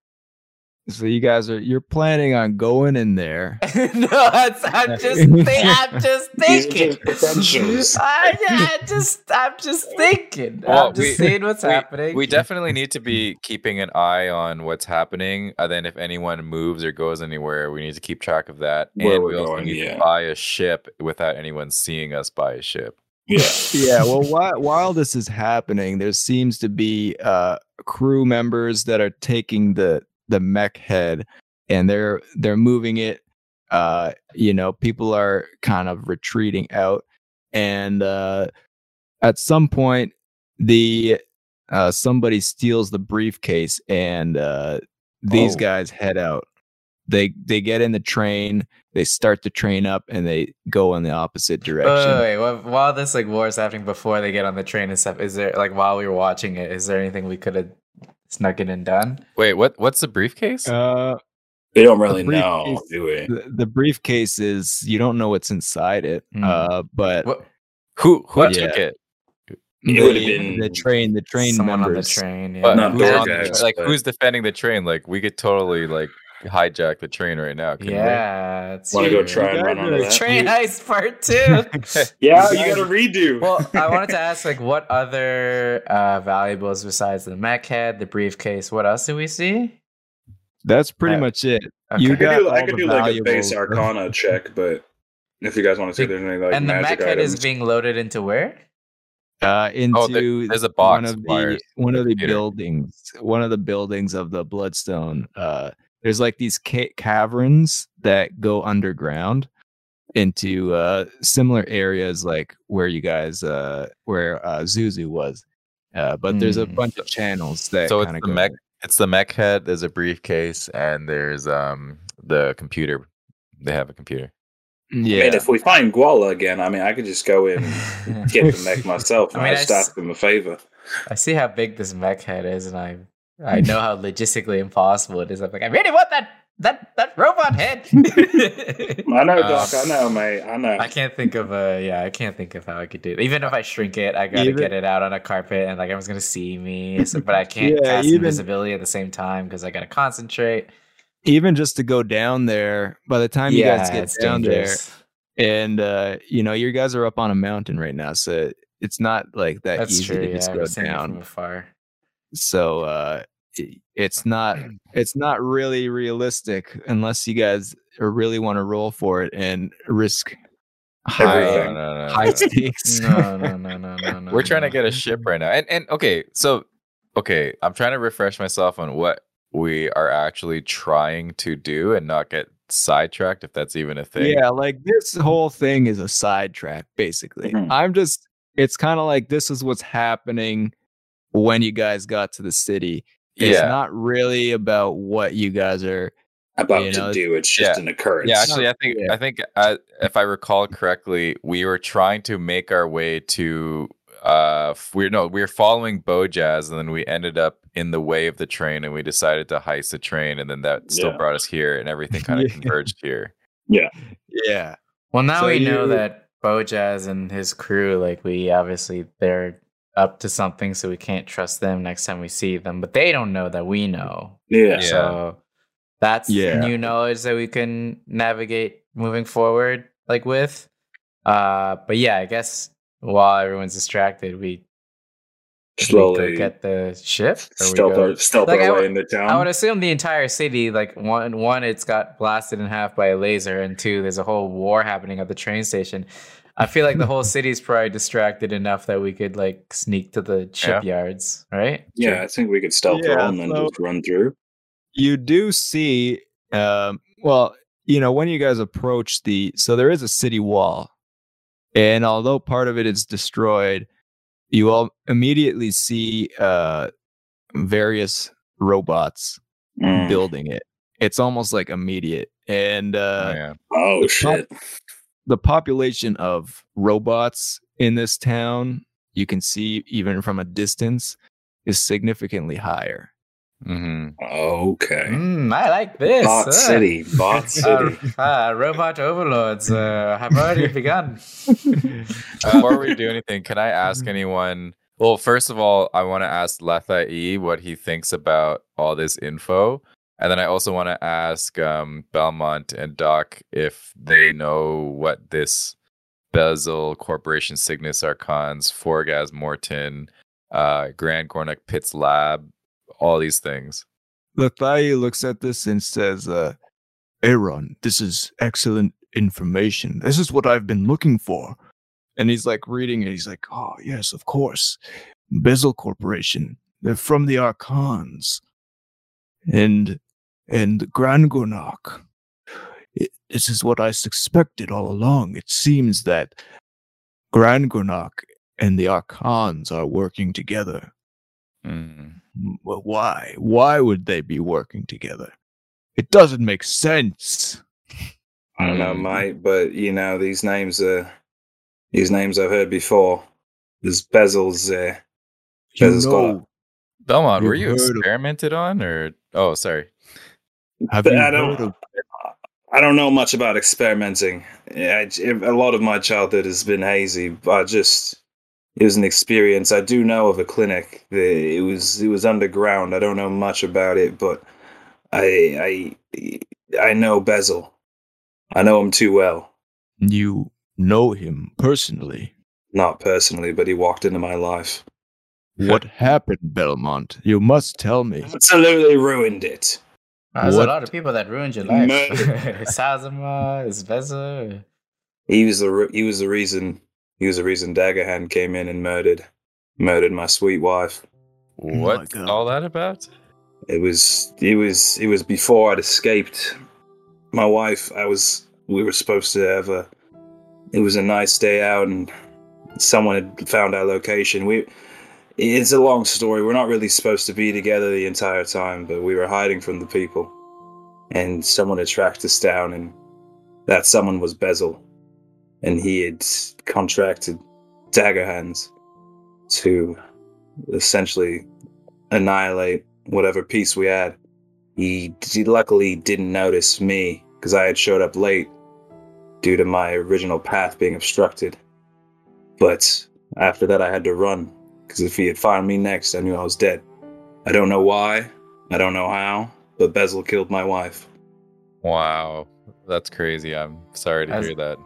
So you guys are you're planning on going in there [laughs] no, that's, I'm just, thi- I'm [laughs] just thinking. I, I just, I'm just thinking. Well, I'm just we- seeing what's we, happening. we definitely need to be keeping an eye on what's happening. And then if anyone moves or goes anywhere, we need to keep track of that. Where and we're we also going, need yeah. to buy a ship without anyone seeing us buy a ship. Yeah. [laughs] yeah well while, while this is happening there seems to be uh crew members that are taking the the mech head and they're they're moving it uh you know people are kind of retreating out and uh at some point the uh somebody steals the briefcase and uh these Oh. guys head out they they get in the train they start the train up and they go in the opposite Wait, direction wait, wait. While- While this like war is happening, before they get on the train and stuff, is there like while we were watching it, is there anything we could have snuck in and done? Wait, what? What's the briefcase? uh We don't really The know, do we? the, the briefcase is you don't know what's inside it Hmm. uh but What? who who what? took it? It would've the- been the train the train Someone members on the train. Yeah. But Not who's on the guys, like who's defending the train? Like we could totally like hijack the train right now. couldn't we? yeah. Want to go true. try and run are onto that? Train [laughs] heist part two. [laughs] Yeah, You you guys- got to redo. well, I wanted to ask like what other uh, valuables besides the mech head, the briefcase, what else do we see? that's pretty Uh, much it Okay. You I could do, I could do like a base. Arcana [laughs] check, but if you guys want to see there's any like and the magic mech head items, is being loaded into where? uh into Oh, there- there's a one box of of the one of the the buildings one of the buildings of the bloodstone uh there's like these ca- caverns that go underground into uh similar areas like where you guys uh where uh zuzu was uh but there's a Hmm. bunch of channels that So it's the of mech. It's the mech head. There's a briefcase, and there's um the computer. They have a computer. I yeah mean, if we find Guala again, I mean, I could just go in and [laughs] get the mech myself. I and mean, I I just s- ask them a favor. I see how big this mech head is, and I I know how [laughs] logistically impossible it is. I'm like, I really want that that that robot head. [laughs] I know, Uh, Doc. I know, mate. I know. I can't think of a yeah. I can't think of how I could do it. Even if I shrink it, I gotta Even- get it out on a carpet, and like everyone's gonna see me. So, but I can't Yeah, cast even- invisibility at the same time because I gotta concentrate. even just to go down there by the time you guys get down dangerous. there and uh you know your guys are up on a mountain right now so it's not like that That's easy true. to Yeah, just I'm go it from down afar. So uh i- it's not it's not really realistic unless you guys really want to roll for it and risk high, No, no, no, high stakes No, [laughs] no, no, no, no, no. We're trying to get a ship right now, and and okay, so okay, I'm trying to refresh myself on what we are actually trying to do and not get sidetracked if that's even a thing. Yeah, like this whole thing is a sidetrack, basically. Mhm. I'm just, it's kind of like this is what's happening when you guys got to the city. It's Yeah. not really about what you guys are. About You to do. It's just yeah. an occurrence. Yeah, actually, I think Yeah. I think uh, if I recall correctly, we were trying to make our way to. Uh, we're no, we were following Bojazz, and then we ended up in the way of the train, and we decided to heist the train, and then that still Yeah. brought us here, and everything [laughs] kind of Yeah. converged here. Yeah. Yeah. Well, now So we know that Bojazz and his crew, like we obviously they're up to something, so we can't trust them next time we see them. But they don't know that we know. yeah. Yeah. So that's Yeah. new knowledge that we can navigate moving forward, like with. Uh, but yeah, I guess while everyone's distracted, we we Slowly get the ship. or we stealth, go- our, stealth Like, our I way would- into I would assume the entire city, like one, one, it's got blasted in half by a laser, and two, there's a whole war happening at the train station. I feel like the [laughs] whole city's probably distracted enough that we could like sneak to the shipyards, right? yeah, I think we could stealth Yeah, roll and then so- just run through. You do see, um, well, you know, when you guys approach the, so there is a city wall. And although part of it is destroyed, you all immediately see uh, various robots Mm. building it. It's almost like immediate. And uh, Oh, yeah. Oh the shit! The population of robots in this town, you can see even from a distance, is significantly higher. hmm Okay. Mm, I like this. Bot uh, City. Bot uh, [laughs] City. uh, robot overlords uh, have already [laughs] begun. Before we do anything, can I ask anyone? Well, first of all, I want to ask Letha E what he thinks about all this info. And then I also want to ask um, Belmont and Doc if they know what this Bezel Corporation Cygnus Archons, Forgas Morton, uh, Grand Gornak Pits Lab, all these things. Lethai looks at this and says, uh, Aaron, this is excellent information. This is what I've been looking for. And he's like reading it. He's like, Oh, yes, of course. Bezel Corporation. They're from the Archons. And and Grangornak. It, this is what I suspected all along. It seems that Grangornak and the Archons are working together. Mm. M- Well, why? Why would they be working together? It doesn't make sense. I don't know, Mm. mate, but you know these names are these names I've heard before. There's Bezel's there. You Bezel's know, Belmont, were You've you of- experimented on, or oh, sorry. Have you I don't. of I don't know much about experimenting. I- a lot of my childhood has been hazy. But I just it was an experience. I do know of a clinic. It was it was underground. I don't know much about it, but I I I know Bezel. I know him too well. you know him personally? Not personally, but he walked into my life. What happened, Belmont? You must tell me. Absolutely ruined it. There's What? a lot of people that ruined your life. [laughs] Murder. Sazuma, Isbeza. He was the re- he was the reason he was the reason Daggerhand came in and murdered murdered my sweet wife. Oh What's God. all that about? It was it was it was before I'd escaped. My wife, I was we were supposed to have a it was a nice day out and someone had found our location. We it's a long story. We're not really supposed to be together the entire time, but we were hiding from the people. And someone had tracked us down and that someone was Bezel. And he had contracted Dagger Hands to essentially annihilate whatever piece we had. He, he luckily didn't notice me because I had showed up late due to my original path being obstructed. But after that, I had to run because if he had found me next, I knew I was dead. I don't know why, I don't know how, but Bezel killed my wife. Wow, that's crazy. I'm sorry to As- hear that.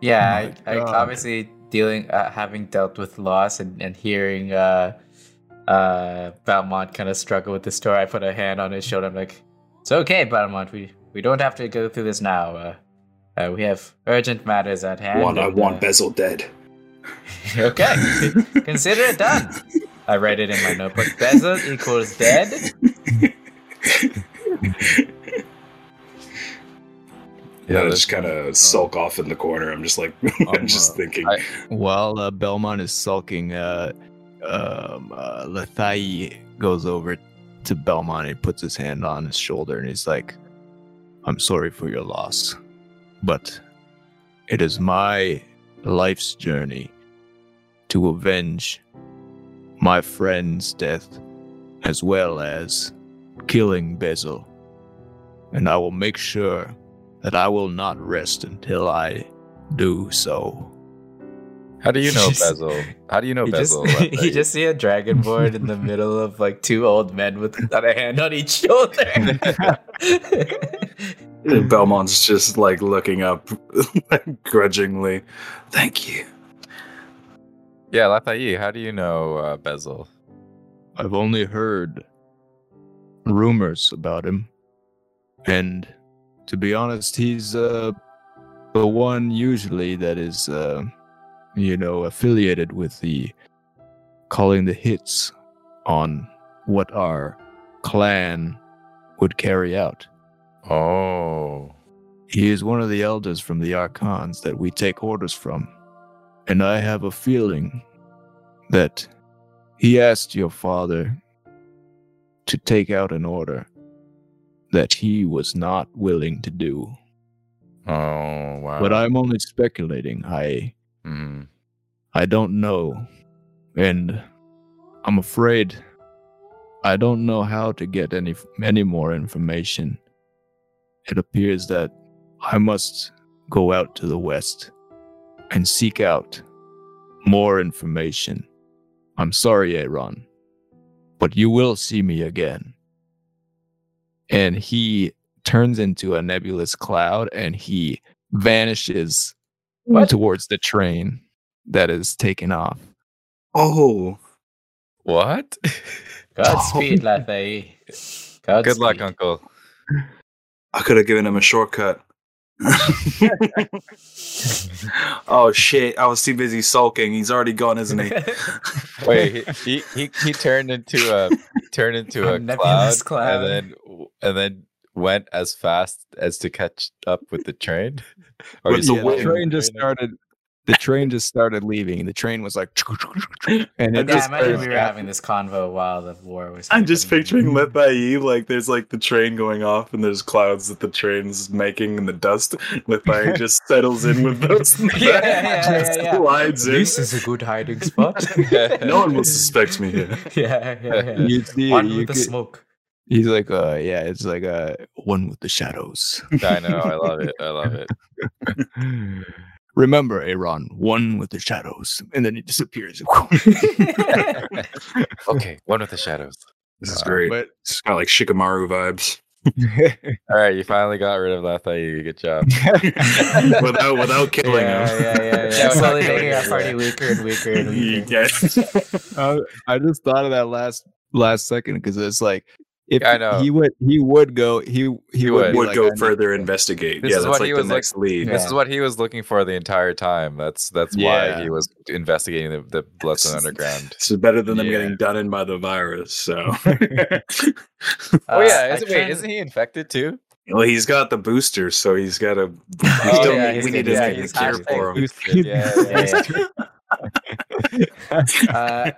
Yeah, My I, I obviously dealing, uh, having dealt with loss and, and hearing uh, uh, Belmont kind of struggle with the story. I put a hand on his shoulder. I'm like, "It's okay, Belmont. We we don't have to go through this now. Uh, uh, we have urgent matters at hand." want, I want uh, Bezel dead. [laughs] okay, consider it done. I write it in my notebook. Bezel equals dead. [laughs] Yeah, I just kind of sulk off in the corner. I'm just like, [laughs] I'm just uh, thinking. I- While uh, Belmont is sulking, uh, um, uh, Lethai goes over to Belmont and puts his hand on his shoulder and he's like, I'm sorry for your loss, but it is my life's journey to avenge my friend's death as well as killing Bezel. And I will make sure that I will not rest until I do so. How do you know [laughs] Just- Bezel? How do you know you Bezel? left you just see a dragon board in the [laughs] middle of like two old men with a hand on each shoulder. [laughs] And Belmont's just like looking up [laughs] grudgingly. Thank you. Yeah, Lafayette, how do you know uh, Bezel? I've only heard rumors about him. And to be honest, he's uh, the one usually that is, uh, you know, affiliated with the calling the hits on what our clan would carry out. Oh. He is one of the elders from the Archons that we take orders from. And I have a feeling that he asked your father to take out an order that he was not willing to do. Oh, wow. But I'm only speculating. I Mhm. I don't know. And I'm afraid I don't know how to get any any more information. It appears that I must go out to the west and seek out more information. I'm sorry, Aaron, but you will see me again. And he turns into a nebulous cloud and he vanishes What? towards the train that is taken off. Oh, What? Godspeed, oh. Lafayette. Godspeed. Good luck, Uncle. I could have given him a shortcut. [laughs] oh shit! I was too busy sulking. He's already gone, isn't he? [laughs] Wait, he, he he he turned into a turned into A a, cloud, cloud. and then and then went as fast as to catch up with the train. Or With the the train just started. The train just started leaving. The train was like, and it Yeah, just imagine we started were having this convo while the war was. I'm just happening. picturing Lithai like there's like the train going off and there's clouds that the train's making and the dust. Lithai [laughs] just settles in with those. in the Yeah, back, yeah, yeah, [laughs] just yeah. slides in. This is a good hiding spot. [laughs] No one will suspect me here. yeah, yeah, yeah. You see, One you with the could- smoke. he's like, uh, yeah, it's like uh, one with the shadows. I know. I love it. I love it. Remember, Aaron, one with the shadows, and then he disappears. [laughs] Okay, one with the shadows. This is Uh, great. but It's got like Shikamaru vibes [laughs] All right, you finally got rid of that Lafayette. Good job. [laughs] without without killing yeah, him. yeah, yeah, yeah. Yeah, Slowly making our party weaker and weaker and weaker. Yeah. uh, I just thought of that last last second because it's like if I know. he would he would go he he, He would, would. like, go "I need- further investigate. This yeah, is that's what like he the was, like- next lead. This Yeah. is what he was looking for the entire time. That's that's Yeah. why he was investigating the, the Bloodstone Underground. This is better than them getting done in by the virus. So, [laughs] [laughs] oh Uh, yeah, isn't, wait, isn't he infected too? well, he's got the booster, so he's got a. We Oh, still yeah, need, he's we need. Yeah, to he's care for him. Yeah, Yeah, yeah. [laughs] uh,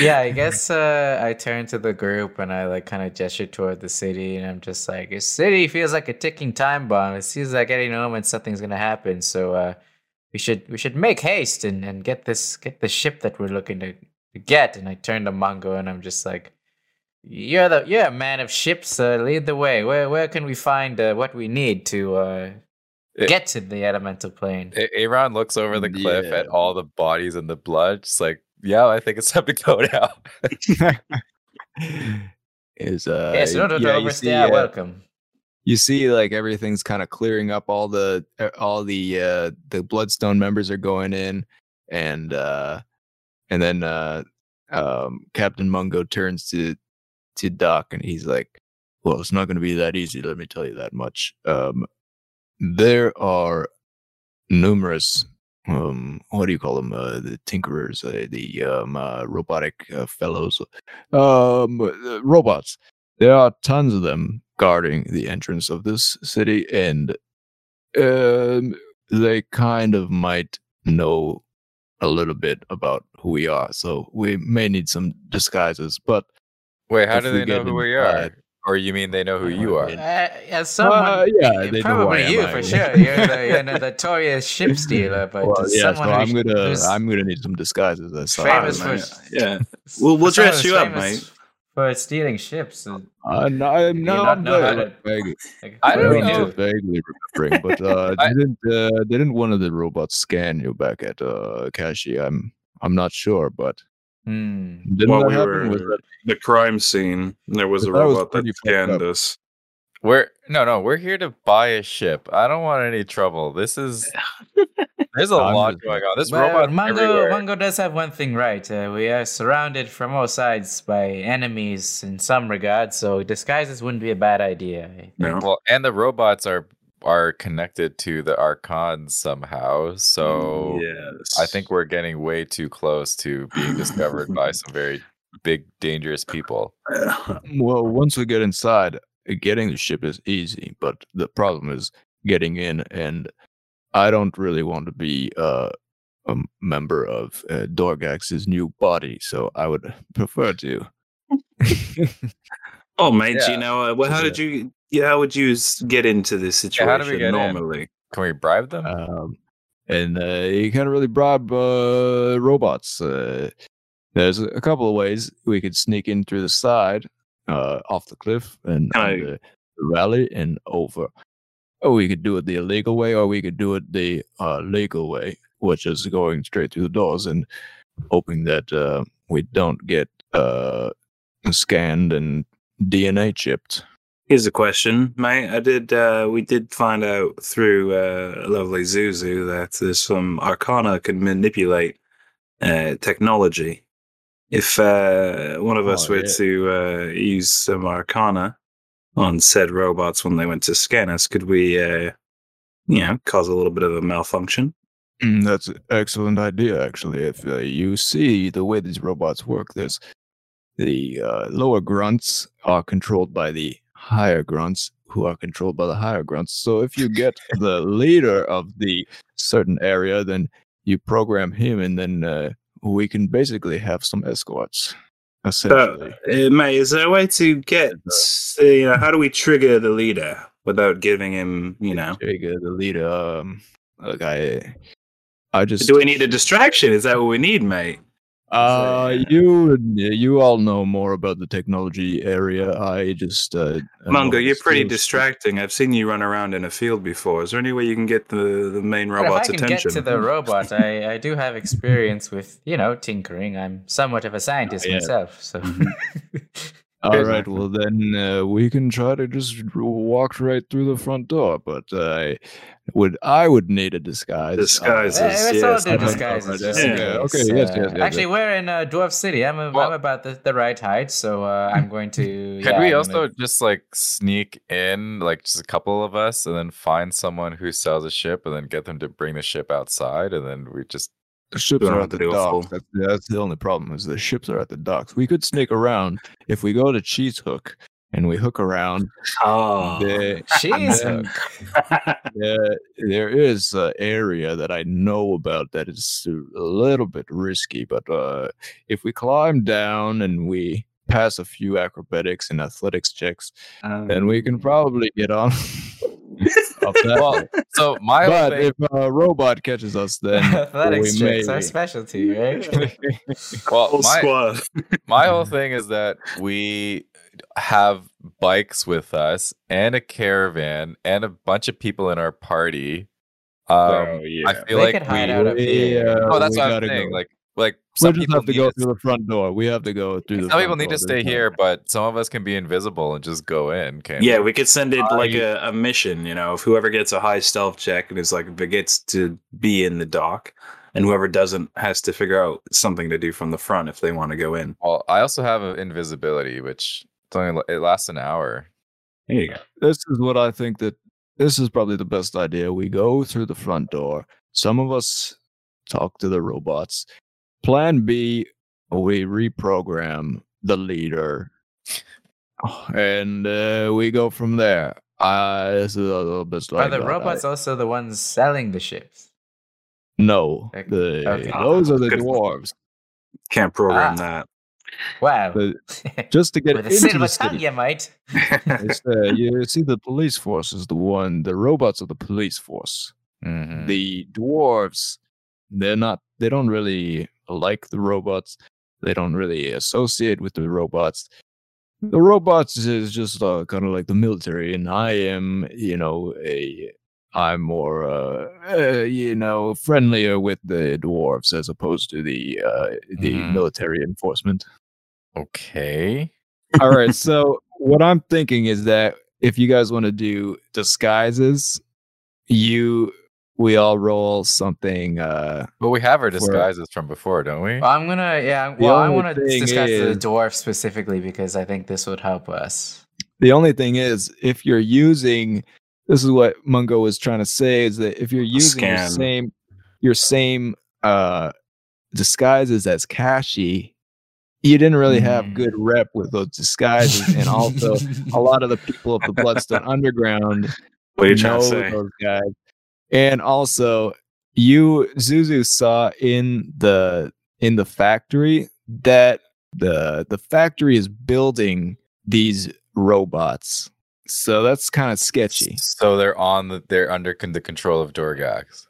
yeah, I guess uh, I turned to the group and I like kind of gestured toward the city, and I'm just like, "This city feels like a ticking time bomb. It seems like any moment something's gonna happen. So uh, we should we should make haste and, and get this get the ship that we're looking to, to get." And I turned to Mongo and I'm just like, "You're the you're a man of ships. Uh, lead the way. Where where can we find uh, what we need to uh, get to the elemental plane?" Aaron looks over the cliff Yeah. at all the bodies and the blood, just like, yeah, I think it's time to go [laughs] now. [laughs] is uh yes, in order to yeah, you overstay see, our uh, welcome. you see like everything's kind of clearing up all the uh, all the uh the bloodstone members are going in and uh and then uh um captain mungo turns to to doc and he's like well it's not going to be that easy let me tell you that much um there are numerous um what do you call them uh, the tinkerers uh, the um uh, robotic uh, fellows um uh, robots there are tons of them guarding the entrance of this city and um they kind of might know a little bit about who we are so we may need some disguises but Wait, how do they know who we are? Inside- Or you mean they know who you are? Uh, as someone, Uh, yeah, they probably I you I for mean. sure. You're the, you're the [laughs] notorious ship stealer, but well, yeah, so I'm gonna I'm gonna need some disguises. I saw. famous man. for Yeah. [laughs] We'll- we'll dress you up, mate. for stealing ships. and- Uh, no, I'm no, not I'm know how vaguely, to- vaguely, like, I don't what do we know. vaguely remembering, [laughs] but uh, I- didn't uh, didn't one of the robots scan you back at uh, Kashi? I'm I'm not sure, but Hmm. didn't While that we happen? were Was that, the crime scene, there was a That was robot that pretty scanned up. us. We're no, no. We're here to buy a ship. I don't want any trouble. This is [laughs] there's a I'm lot going on. This Well, robot Mungo, everywhere. Mungo does have one thing right. Uh, we are surrounded from all sides by enemies in some regard, so disguises wouldn't be a bad idea. No. Well, and the robots are are connected to the archons somehow. So yes. I think we're getting way too close to being discovered by some very big, dangerous people. [laughs] well, once we get inside, uh, getting the ship is easy, but the problem is getting in, and I don't really want to be uh, a member of uh, Dorgax's new body, so I would [laughs] prefer to. [laughs] Oh, mate, Yeah. you know, uh, well, how Yeah. did you? Yeah, how would you get into this Yeah, situation how do we get in? normally? Can we bribe them? um, and uh, you can't really bribe uh, robots. Uh, there's a couple of ways we could sneak in through the side, uh, off the cliff, and I- the rally and over. Or we could do it the illegal way, or we could do it the uh, legal way, which is going straight through the doors and hoping that uh, we don't get uh, scanned and DNA chipped. Here's a question, mate. I did. Uh, we did find out through uh, lovely Zuzu that there's some Arcana can manipulate uh, technology. If uh, one of us Oh, were yeah. to uh, use some Arcana on said robots when they went to scan us, could we, uh, you know, cause a little bit of a malfunction? Mm, That's an excellent idea, actually. If uh, you see the way these robots work, there's the uh, lower grunts are controlled by the higher grunts, who are controlled by the higher grunts. So if you get the leader of the certain area, then you program him, and then uh, we can basically have some escorts. Essentially, Uh, mate, is there a way to get, uh, you know, how do we trigger the leader without giving him, you know? Trigger the leader. Um, look, I, I just Do we need a distraction? Is that what we need, mate? Uh, [laughs] you you all know more about the technology area. I just uh, Mungo, you're pretty skills. distracting. I've seen you run around in a field before. Is there any way you can get the, the main Well, robot's if I can attention? get to the [laughs] robot, I, I do have experience with, you know, tinkering. I'm somewhat of a scientist yeah. myself, so. [laughs] All right, well then uh, we can try to just walk right through the front door. But uh, would I would need a disguise? Disguise Uh, is- yes, [laughs] all do disguises. just Yeah, yeah, case. okay, yes, yes, yes, Actually, we're in uh, Dwarf City. I'm, a, Well- I'm about the, the right height, so uh, I'm going to. [laughs] Could yeah, we I'm also gonna- just like sneak in, like just a couple of us, and then find someone who sells a ship, and then get them to bring the ship outside, and then we just The ships are at the docks. That's, that's the only problem. Is the ships are at the docks. We could sneak around if we go to Cheese Hook and we hook around. Oh. There, Jeez. then [laughs] there, there is an area that I know about that is a little bit risky, but uh, if we climb down and we pass a few acrobatics and athletics checks, then we can probably get on. [laughs] [laughs] up well. So my whole but thing, if a robot catches us, [laughs] then Athletics we checks may- our [laughs] specialty, right? well, Whole my, squad. my whole thing is that we have bikes with us and a caravan and a bunch of people in our party. Um, Oh, yeah. I feel They like could hide we. out of we, here. uh, oh, that's we what I'm saying. go. Like, like we some just people have to go to- through the front door. We have to go through the. Some front people need door. to stay There's here, but some of us can be invisible and just go in. Can Yeah, we could send it Uh, like a, a mission, you know, if whoever gets a high stealth check and is like, if gets to be in the dock, and whoever doesn't has to figure out something to do from the front if they want to go in. Well, I also have a invisibility, which it's only it lasts an hour. There you go. This is what I think that this is probably the best idea. We go through the front door. Some of us talk to the robots. Plan B, we reprogram the leader, and uh, we go from there. Uh, this is a little bit Are the that. robots also the ones selling the ships? No, Okay. the, Okay. those are the Good. dwarves. Can't program Ah. that. Wow. The- [laughs] Just to get With a into silver the tongue, city. you might. [laughs] Uh, you see, the police force is the one. The robots are the police force. Mhm. The dwarves, they're not. They don't really like the robots. They don't really associate with the robots. The robots is just uh, kind of like the military, and I am, you know, a. I'm more, uh, uh, you know, friendlier with the dwarves as opposed to the uh, the Mhm. military enforcement. Okay. All right. [laughs] So what I'm thinking is that if you guys want to do disguises, you we all roll something. uh But we have our For- disguises from before, don't we? I'm gonna, yeah. The Well, I want to thing discuss the is- dwarf specifically because I think this would help us. The only thing is, if you're using, this is what Mungo was trying to say, is that if you're using your same your same uh disguises as Kashi, you didn't really have Mm. good rep with those disguises, and also [laughs] a lot of the people of the Bloodstone Underground What are you trying to know say? those guys. And also, you Zuzu saw in the in the factory that the the factory is building these robots. So that's kind of sketchy. So they're on the they're under con- the control of Dorgax.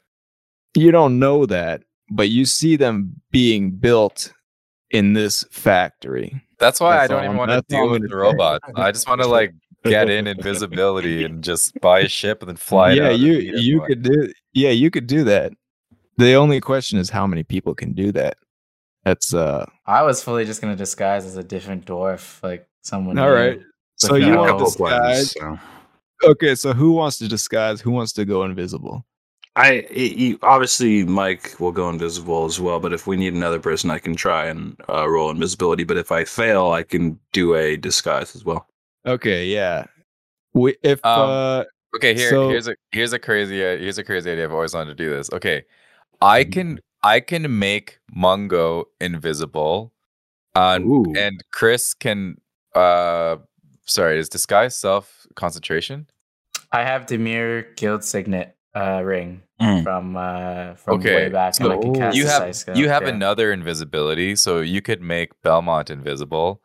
You don't know that, but you see them being built in this factory. That's why I don't even want to that's deal with the robots. I just want to like get [laughs] in invisibility and just buy a ship and then fly it yeah, out and you you everyone. could do yeah, you could do that. The only question is how many people can do that. That's uh I was fully just gonna disguise as a different dwarf, like someone. all right new. So you no- a want to of plans. disguise? So. Okay, so who wants to disguise? Who wants to go invisible? I it, you, obviously Mike will go invisible as well, but if we need another person, I can try and uh, roll invisibility. But if I fail, I can do a disguise as well. Okay, yeah. We if Um, uh Okay, here So- here's a here's a crazy uh, here's a crazy idea. I've always wanted to do this. Okay, I Mm-hmm. can I can make Mungo invisible, uh, Ooh. and Chris can. uh Sorry, is disguise self concentration? I have Dimir Guild Signet uh, ring Mm. from uh, from Okay, way back, and I can so cast you have you have yeah. another invisibility, so you could make Belmont invisible,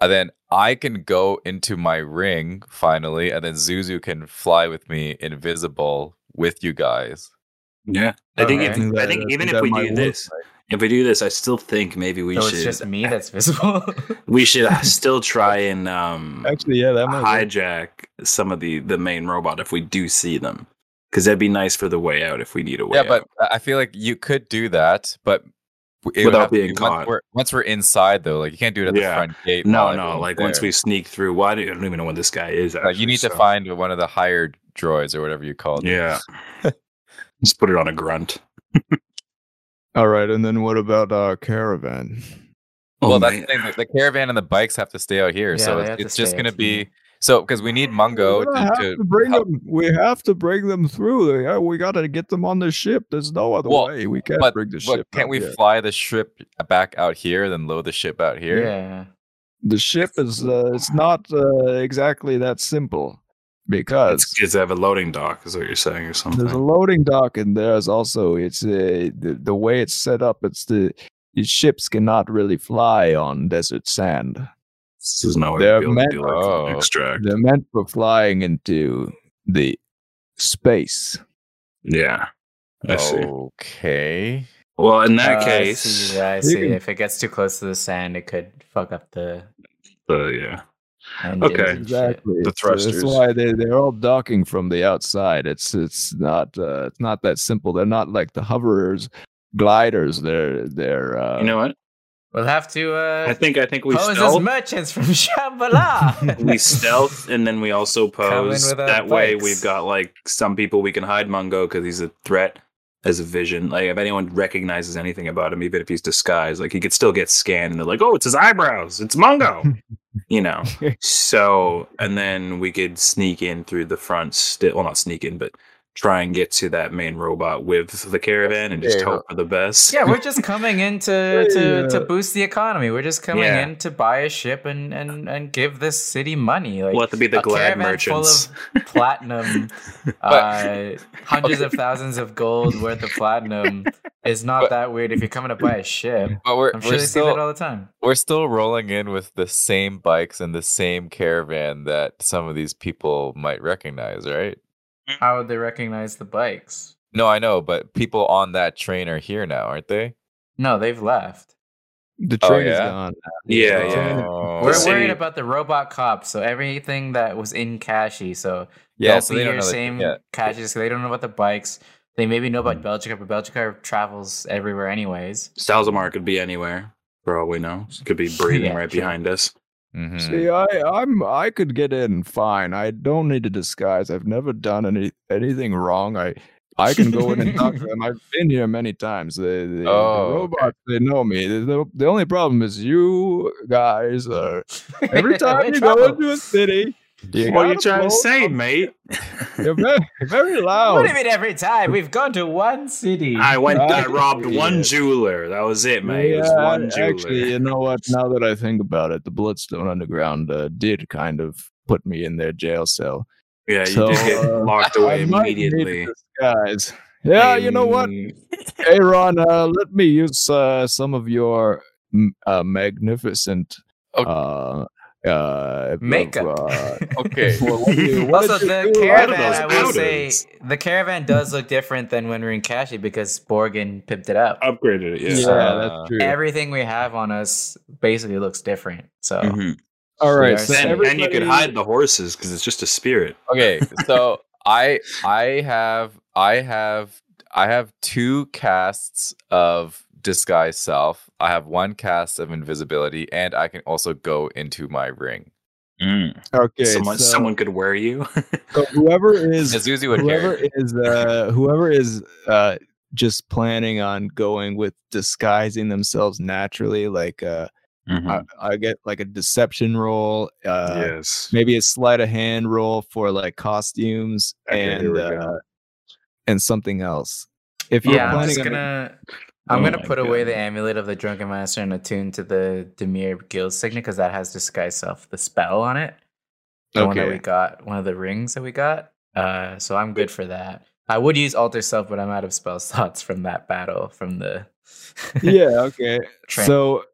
and then I can go into my ring finally, and then Zuzu can fly with me invisible with you guys. Yeah, I think if, Alright. I think even if we might do work. this, if we do this, I still think maybe we So should it's just me that's visible. [laughs] we should still try and um actually yeah, that might work. hijack some of the the main robot if we do see them, because that'd be nice for the way out if we need a way yeah, but. I feel like you could do that, but it Without being be- caught. Once we're, once we're inside, though, like you can't do it at the front gate. No, no, everyone's like once we sneak through. Why do I don't even know what this guy is? Like, you actually, need to find one of the hired droids or whatever you call them. Yeah, [laughs] just put it on a grunt. All right, and then what about uh caravan? Oh, well, that's man. the thing. The, the caravan and the bikes have to stay out here, Yeah, so it's, it's just going to be here. So because we need Mungo We're to, gonna have to to bring help- them. We have to bring them through. Yeah, we got to get them on the ship. There's no other Well, way. We can't But, bring the but ship. can't we here. fly the ship back out here, then load the ship out here? yeah. The ship is. Uh, it's not uh, exactly that simple because It's because they have a loading dock, is what you're saying, or something. There's a loading dock, and there's also it's uh, the the way it's set up. It's the, the ships cannot really fly on desert sand. There's no way They're to be able meant- to do like Oh. extract. They're meant for flying into the space. Yeah, I see. Okay. Well, in that I case, see, I see. can- If it gets too close to the sand, it could fuck up the uh, yeah, engines Okay. Exactly. The It's- uh, That's why they they're all docking from the outside. It's it's not uh, it's not that simple. They're not like the hoverers, gliders. They're they're uh, you know what? We'll have to uh, I think I think we pose as merchants from [laughs] Shambhala. [laughs] we stealth, and then we also pose. That way, bikes. we've got like some people we can hide Mungo because he's a threat as a vision. Like if anyone recognizes anything about him, even if he's disguised, like he could still get scanned, and they're like, "Oh, it's his eyebrows. It's Mungo." [laughs] you know. So, and then we could sneak in through the front. Still, well, not sneak in, but try and get to that main robot with the caravan and just Yeah. hope for the best. Yeah, we're [laughs] just coming in to, to, to boost the economy. We're just coming Yeah. in to buy a ship and, and, and give this city money. Like we'll have to be the a glad caravan merchants. full of platinum, [laughs] uh, hundreds of thousands of gold worth of platinum is not But- that weird if you're coming to buy a ship. But we're I'm sure we're they see that still all the time. we're still rolling in with the same bikes and the same caravan that some of these people might recognize, right? How would they recognize the bikes? No, I know, but people on that train are here now, aren't they? No, they've left. The Oh, train is gone. yeah, yeah. Oh. We're city- worried about the robot cops, so everything that was in Kashi. So yeah, so be they don't know same yeah. Kashi, so they don't know about the bikes. They maybe know Mm. about Belgica, but Belgica travels everywhere anyways. Salzamar could be anywhere, for all we know. Could be breathing [laughs] Yeah, right true. behind us. Mhm. See, I, I'm, I could get in fine. I don't need a disguise. I've never done any anything wrong. I, I can go in and talk to them. I've been here many times. The, the, Oh, the okay. robots, they know me. The, the, only problem is you guys are every [laughs] time you go into a city. You what are you trying to say, up. mate? You're very, very [laughs] loud. What do you mean every time? We've gone to one city. I went. I robbed one jeweler. That was it, mate. it was Yeah, one jeweler. actually, you know what? Now that I think about it, the Bloodstone Underground uh, did kind of put me in their jail cell. yeah, you So, did get uh, [laughs] locked I away might need a immediately. disguise. Yeah, you know what? Hey, Ron, uh, let me use uh, some of your m- uh, magnificent Okay. Uh, Makeup. uh, [laughs] Okay. what- what you- what also, the do? caravan, those I will say, the caravan does look different than when we we're in Kashi because Borgin pipped it up. Upgraded it. Yeah, Yeah. Uh, that's true. Everything we have on us basically looks different. So Mhm. All right, so saying- And, and you could everybody- hide the horses because it's just a spirit. Okay, [laughs] so I I have I have I have two casts of disguise self. I have one cast of invisibility, and I can also go into my ring. Okay, someone, so, someone could wear you. so whoever is [laughs] Azuzi would whoever is uh, whoever is uh, just planning on going with disguising themselves naturally, like uh, I, I get like a deception roll, uh, yes. maybe a sleight of hand roll for like costumes Okay, and uh, and something else. If you're yeah, planning just on gonna. I'm Oh gonna put away the amulet of the drunken master and attune to the Dimir guild signet because that has disguise self, the spell on it. The one that we got, one of the rings that we got. Uh, so I'm good for that. I would use alter self, but I'm out of spell [laughs] slots from that battle from the. yeah, [laughs] okay. So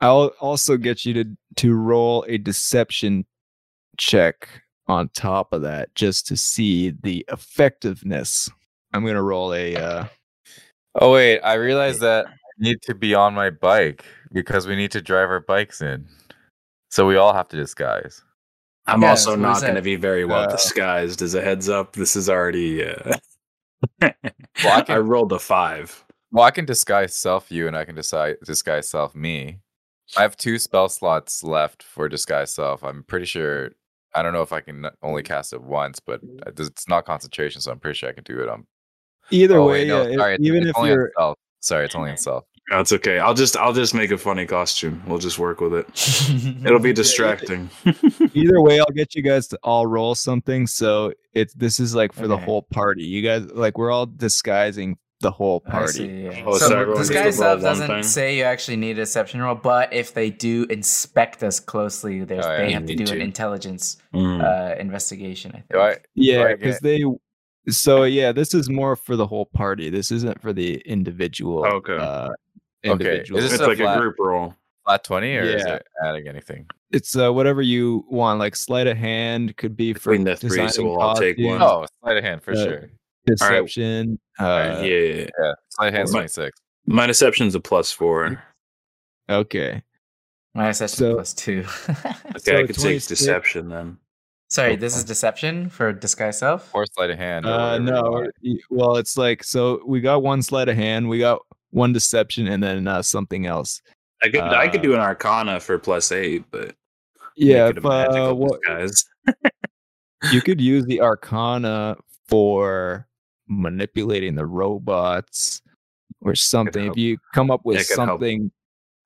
I'll also get you to to roll a deception check on top of that just to see the effectiveness. I'm gonna roll a uh Oh wait, I realized that I need to be on my bike because we need to drive our bikes in. So we all have to disguise. I'm Yeah, also not going to be very well Uh, disguised. As a heads up, this is already. Uh... [laughs] Well, I [laughs] I, rolled a five. Well, I can disguise self you, and I can decide disguise self me. I have two spell slots left for disguise self. I'm pretty sure. I don't know if I can only cast it once, but it's not concentration, so I'm pretty sure I can do it on. Either oh, way, wait, no, yeah, sorry, if- it's, even it's if only you're self. Sorry, it's only on self. That's okay. I'll just I'll just make a funny costume. We'll just work with it. [laughs] It'll be distracting. [laughs] either way, I'll get you guys to all roll something. So it's this is like for the whole party. You guys like we're all disguising the whole party. Oh, so so everyone this gets guy self doesn't thing? say you actually need a deception roll, but if they do inspect us closely, Oh, yeah, they have to need do an intelligence Mm. uh, investigation. I think. Do I? Yeah, because get- they. So yeah, this is more for the whole party. This isn't for the individual. Okay. Uh, Okay, individuals. is it's this a like flat- a group roll. Flat twenty, or is Yeah. it adding anything? it's uh, whatever you want. Like sleight of hand could be for Between the three, so we'll all take costumes, one. Oh, sleight of hand for Uh, sure. deception. Alright, Uh, yeah. Yeah, sleight of hand's my- twenty six. My deception's a plus four. Okay. My deception So- plus two. [laughs] Okay, So I could take deception then. Sorry, this is deception for disguise self. Or sleight of hand. Uh, no. Well, it's like so we got one sleight of hand, we got one deception, and then uh, something else. I could I could Uh, do an Arcana for plus eight, but Yeah, make it if, a magical uh, what, disguise. [laughs] you could use the Arcana for manipulating the robots or something. If you come up with something help.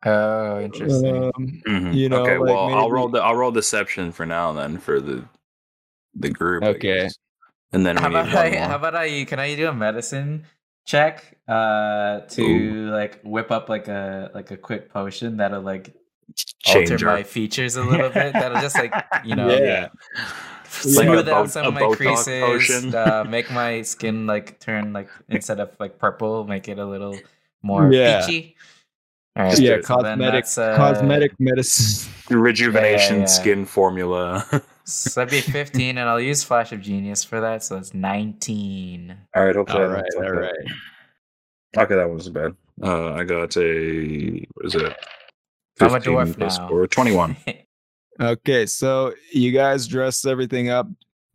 Something, Oh, interesting. um, Mhm. you know, okay, like well, I'll roll maybe- the I'll roll deception for now then for the the group. Okay. and then How about I? How about I? Can I do a medicine check uh to like whip up like a like a quick potion that'll like alter Change my features a little bit. That'll just like you [laughs] know Yeah. Smooth a out Bo- some of my Botox creases. potion. Uh, make my skin like turn like instead of like purple, make it a little more Yeah. peachy. All right, yeah, cosmetic that's, uh, cosmetic medicine. rejuvenation Yeah, yeah. skin formula. [laughs] So that'd be 15, and I'll use Flash of Genius for that. So it's 19. all right, hopefully. All I right, all fuck right. Okay, that wasn't bad. Uh, I got a what is it? I'm a 15 dwarf plus now. four, 21. [laughs] Okay, so you guys dress everything up.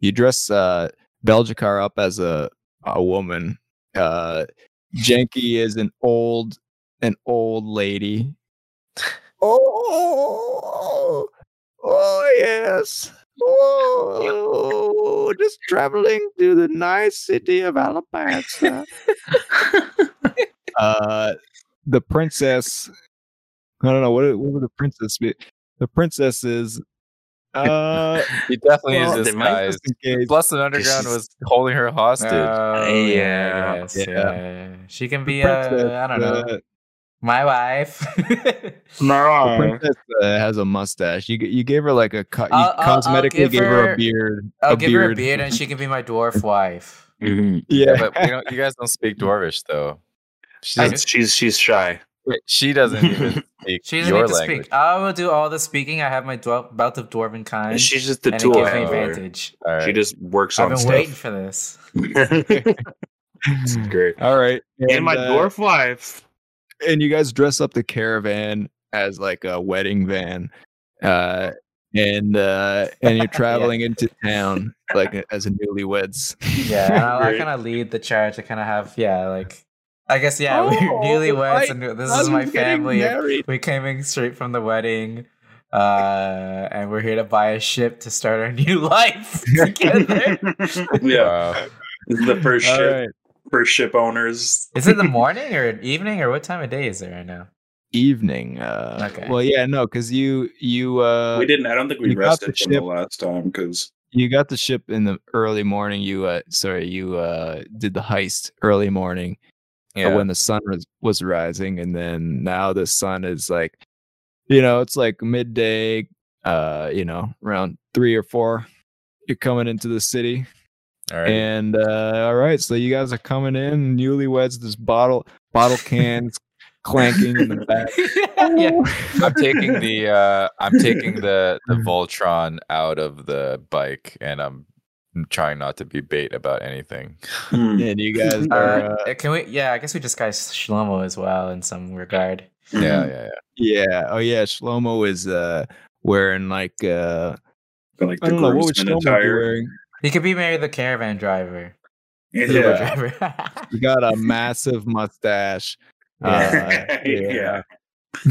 You dress uh Belgica up as a a woman. Uh Jenky is an old an old lady. Oh, oh yes. Oh, just traveling to the nice city of Alabasta. uh, the princess. I don't know what what would the princess be. The princess is. Uh, [laughs] He definitely well, is they might disguised. just in case. Bloodstone Underground was holding her hostage. Oh, Yeah, yes, yeah. yeah. She can be, princess, uh, I don't know, uh, my wife. [laughs] the no. princess uh, has a mustache. You you gave her like a cut. you I'll- I'll- I'll cosmetically give gave her, her- a beard. I'll a give beard. her a beard and she can be my dwarf [laughs] wife. Mhm. Yeah, Yeah, but we don't, you guys don't speak Dwarvish though. She's, doesn't, she's she's shy. she doesn't even [laughs] speak She doesn't your need to language. speak. I will do all the speaking. I have my dwel- belt of dwarven kind. She's just the and it tool gives me advantage. All right. She just works I've on been stuff. waiting for this. It's great. All right, And, my uh, dwarf wife. And you guys dress up the caravan as like a wedding van, uh, and uh, and you're [laughs] traveling into town like as a newlyweds. Yeah, and [laughs] I, I kind of lead the charge. I kind of have, yeah, like, I guess, yeah, [laughs] we're Oh, newlyweds, right. and this I'm is my family. We came in straight from the wedding, uh, and we're here to buy a ship to start our new life together. yeah, Wow. this is the first All ship. right, First ship owners. is it the [laughs] morning or evening or what time of day is it right now? evening. Uh, Okay. Well, yeah, no, because you you uh we didn't. I don't think we you got the rested from the last time because you got the ship in the early morning. You uh sorry, you uh did the heist early morning. uh, Yeah. when the sun was, was rising and then now the sun is like you know it's like midday uh you know around three or four you're coming into the city All right. and uh all right so you guys are coming in newlyweds this bottle bottle cans clanking in the [laughs] back yeah. I'm taking the uh I'm taking the the [laughs] Voltron out of the bike and I'm trying not to be bait about anything. Hmm. and you guys are Uh, uh, can we? Yeah, I guess we disguise Shlomo as well in some regard. Yeah, yeah, yeah. yeah oh yeah shlomo is uh wearing like uh like i don't know what would groomsman shlomo be wearing He could be maybe the caravan driver. Uber Yeah. driver. [laughs] he got a massive mustache uh, [laughs] yeah.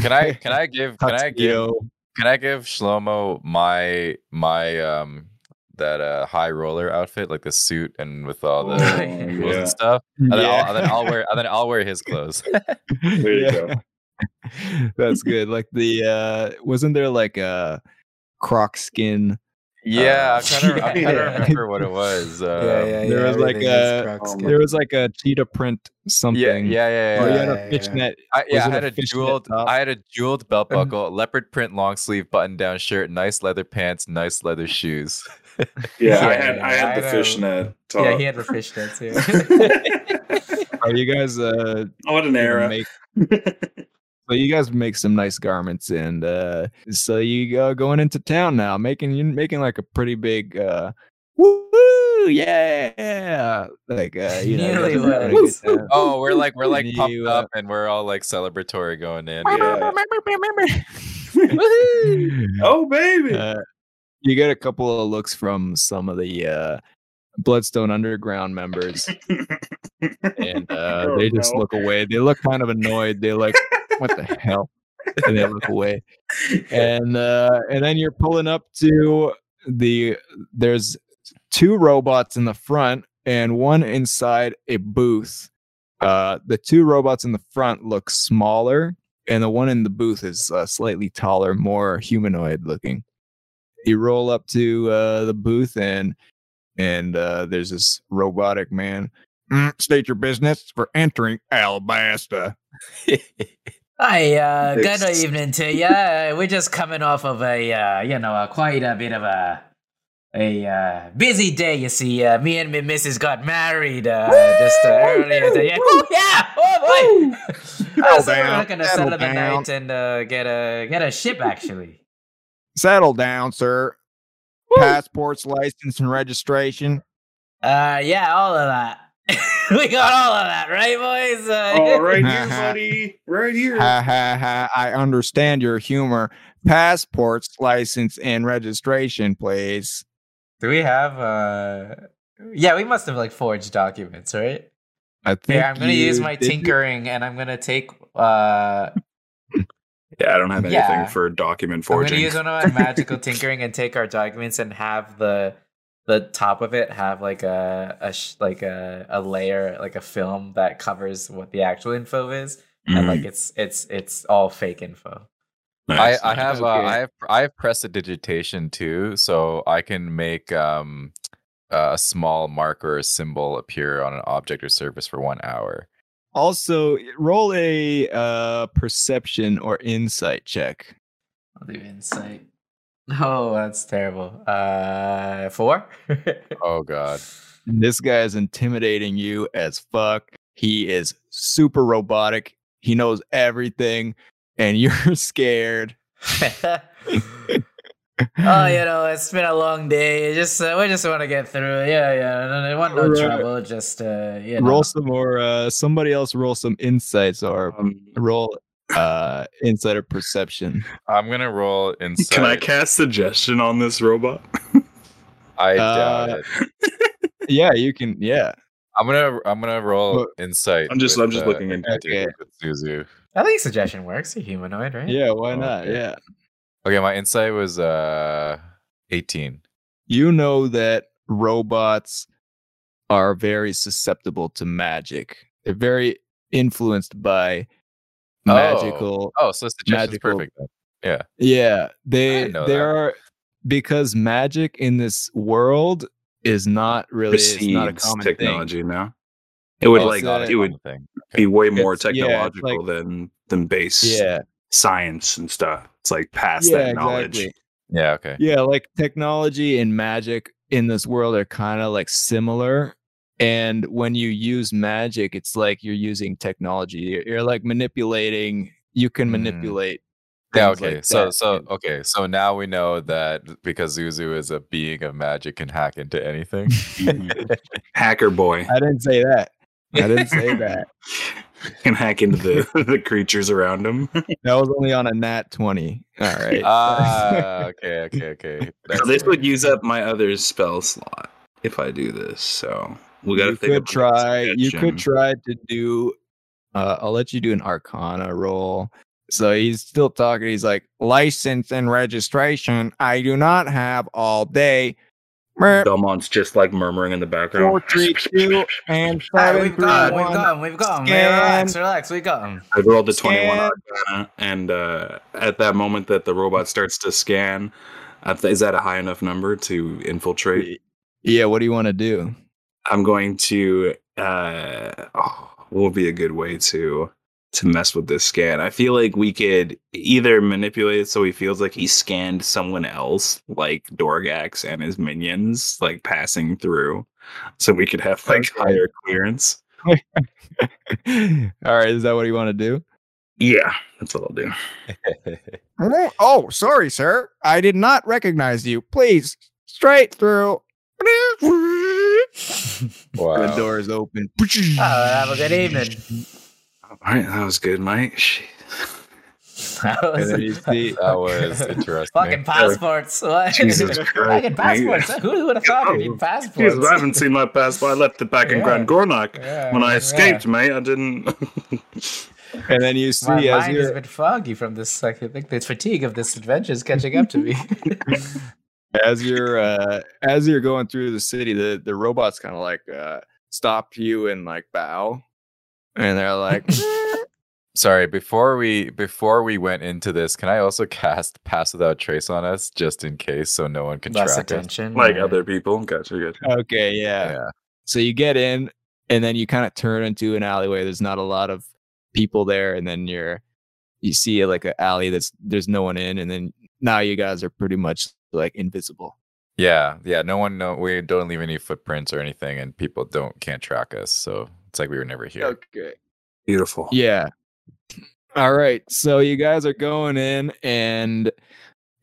Can I [laughs] can I give can I give can I give Shlomo my my um that uh high roller outfit like the suit and with all the Oh, yeah. and stuff and then, Yeah. I'll, and then I'll wear and then I'll wear his clothes. There you go. That's good. Like the uh wasn't there like a croc skin? Yeah, Uh, I'm trying to I'm trying to remember what it was. Uh, there was like a- Oh. There was like a cheetah print something. yeah, yeah, yeah, Or yeah. you had yeah, a fishnet. I, yeah, I had a a jeweled, top? I had a jeweled belt buckle, leopard print long sleeve button down shirt, nice leather pants, nice leather shoes. [laughs] Yeah, I Yeah, had I had the know. fishnet top. Yeah, he had the fishnet too. [laughs] Are you guys uh Oh, what an gonna era. make [laughs] so you guys make some nice garments and uh so you go going into town now, making you making like a pretty big uh woo yeah like uh [laughs] you know you guys are having a Newlyweds. good time. Oh, we're like we're like pumped you, uh, up and we're all like celebratory going in. Yeah. [laughs] oh baby. Uh, you get a couple of looks from some of the uh, Bloodstone Underground members, [laughs] and uh, Oh, they just no. look away. They look kind of annoyed. They're like, "What the hell?" And they look away. And uh, and then you're pulling up to the. There's two robots in the front and one inside a booth. Uh, the two robots in the front look smaller, and the one in the booth is uh, slightly taller, more humanoid looking. You roll up to uh, the booth, and and uh, there's this robotic man. "Mm, state your business for entering Alabasta. [laughs] Hi, uh, good evening to you. We're just coming off of a, uh, you know, a quite a bit of a a uh, busy day. You see, uh, me and my missus got married uh, just uh, earlier today. Woo, yeah, oh boy. uh, [laughs] so we're looking to settle the down. night and uh, get a get a ship. Actually, Settle down, sir. Passports, license, and registration. uh, yeah, all of that. [laughs] we got all of that, right, boys? Uh, [laughs] Oh, right here, [laughs] buddy. Right here. Ha ha ha! I understand your humor. Passports, license, and registration, please. Do we have? uh Yeah, we must have like forged documents, right? I think Here, I'm gonna use my did- tinkering, and I'm gonna take. uh Yeah, I don't have anything Yeah. for document forging. I'm gonna forging. use one of my magical tinkering and take our documents and have the the top of it have like a a sh- like a a layer like a film that covers what the actual info is, and Mhm. like it's it's it's all fake info. Nice, I, I nice. have uh, Okay. I have I have prestidigitation too, so I can make um a small marker or symbol appear on an object or surface for one hour. Also, roll a uh, perception or insight check. I'll do insight. Oh, that's terrible. Uh, four. [laughs] Oh god. This guy is intimidating you as fuck. He is super robotic. He knows everything, and [laughs] you're scared. [laughs] oh, you know, it's been a long day. Just uh, we just want to get through. Yeah, yeah. No, want no Right. trouble. Just uh, you know. Roll some more. Uh, somebody else roll some insights or Um, roll uh, insight or perception. I'm gonna roll insight. [laughs] can I cast suggestion on this robot? [laughs] I doubt Uh, it. [laughs] Yeah, you can. Yeah. I'm gonna I'm gonna roll Well, insight. I'm just- with, I'm just uh, looking into it. Okay. Zuzu. I think suggestion works. You're humanoid, right? Yeah. Why Oh, not? okay. Yeah. Okay, my insight was uh 18. you know that robots are very susceptible to magic. They're very influenced by. Oh. magical. Oh, so suggestion's Magical- perfect Yeah. Yeah, they didn't know they that. are because magic in this world is not really it's not a Precedes common thing. technology now. It would Oh, like a it would thing. be way more It's- yeah, it's technological than than base Yeah, science and stuff. It's like past yeah, that knowledge. exactly. Yeah, okay. Yeah, like technology and magic in this world are kind of like similar. And when you use magic, it's like you're using technology. You're, you're like manipulating. You can Mm. manipulate. Yeah, okay. like so that. so okay. So now we know that because Zuzu is a being of magic can hack into anything. [laughs] Hacker boy I didn't say that. I didn't [laughs] say that. can hack into the [laughs] the creatures around him. That was only on a nat twenty. All right. Ah, okay, okay, okay. So this fair. would use up my other spell slot if I do this. So we got to you think could try. You could try to do. Uh, I'll let you do an Arcana roll. So he's still talking. He's like, license and registration. I do not have all day. Merp, Belmont's just like murmuring in the background. Four, three, two, and All right, seven, we've three, got him. We've one. got him. We've got him. Scan. Relax, relax. We got him. I rolled the 21 Scan. Arcana, and uh, at that moment that the robot starts to scan, uh, is that a high enough number to infiltrate? Yeah. What do you want to do? I'm going to. Uh, oh, what would be a good way to to mess with this scan? I feel like we could either manipulate it so he feels like he scanned someone else, like Dorgax and his minions, like passing through, so we could have like Okay. higher clearance. [laughs] all right. Is that what you want to do? Yeah, that's what I'll do. [laughs] Oh, oh, sorry, sir. I did not recognize you. Please, straight through. [laughs] The wow. door is open. Oh, have a good evening. All right, that was good, mate. Shit. That was see, [laughs] That was [laughs] interesting. fucking passports. Oh, what? Jesus [laughs] Christ, fucking passports. mate. Who would have thought we need oh, Jesus, passports? I haven't seen my passport. I left it back in Yeah. Grand Gornak Yeah, when I yeah. escaped, mate. I didn't. and then you see My as mind is a bit foggy from this. Like, I think the fatigue of this adventure is catching up to me. As you're uh, as you're going through the city, the the robots kind of like uh, stop you and like bow, and they're like, [laughs] Sorry, before we before we went into this, can I also cast Pass Without Trace on us just in case, so no one can Less track us? attention. Like or- other people. Gotcha. Good. Okay, yeah. Yeah. So you get in, and then you kind of turn into an alleyway. There's not a lot of people there, and then you're you see like an alley that's there's no one in, and then now you guys are pretty much like invisible. Yeah, yeah. No one know we don't leave any footprints or anything, and people don't can't track us. So it's like we were never here. Okay. Beautiful. Yeah. All right. So you guys are going in and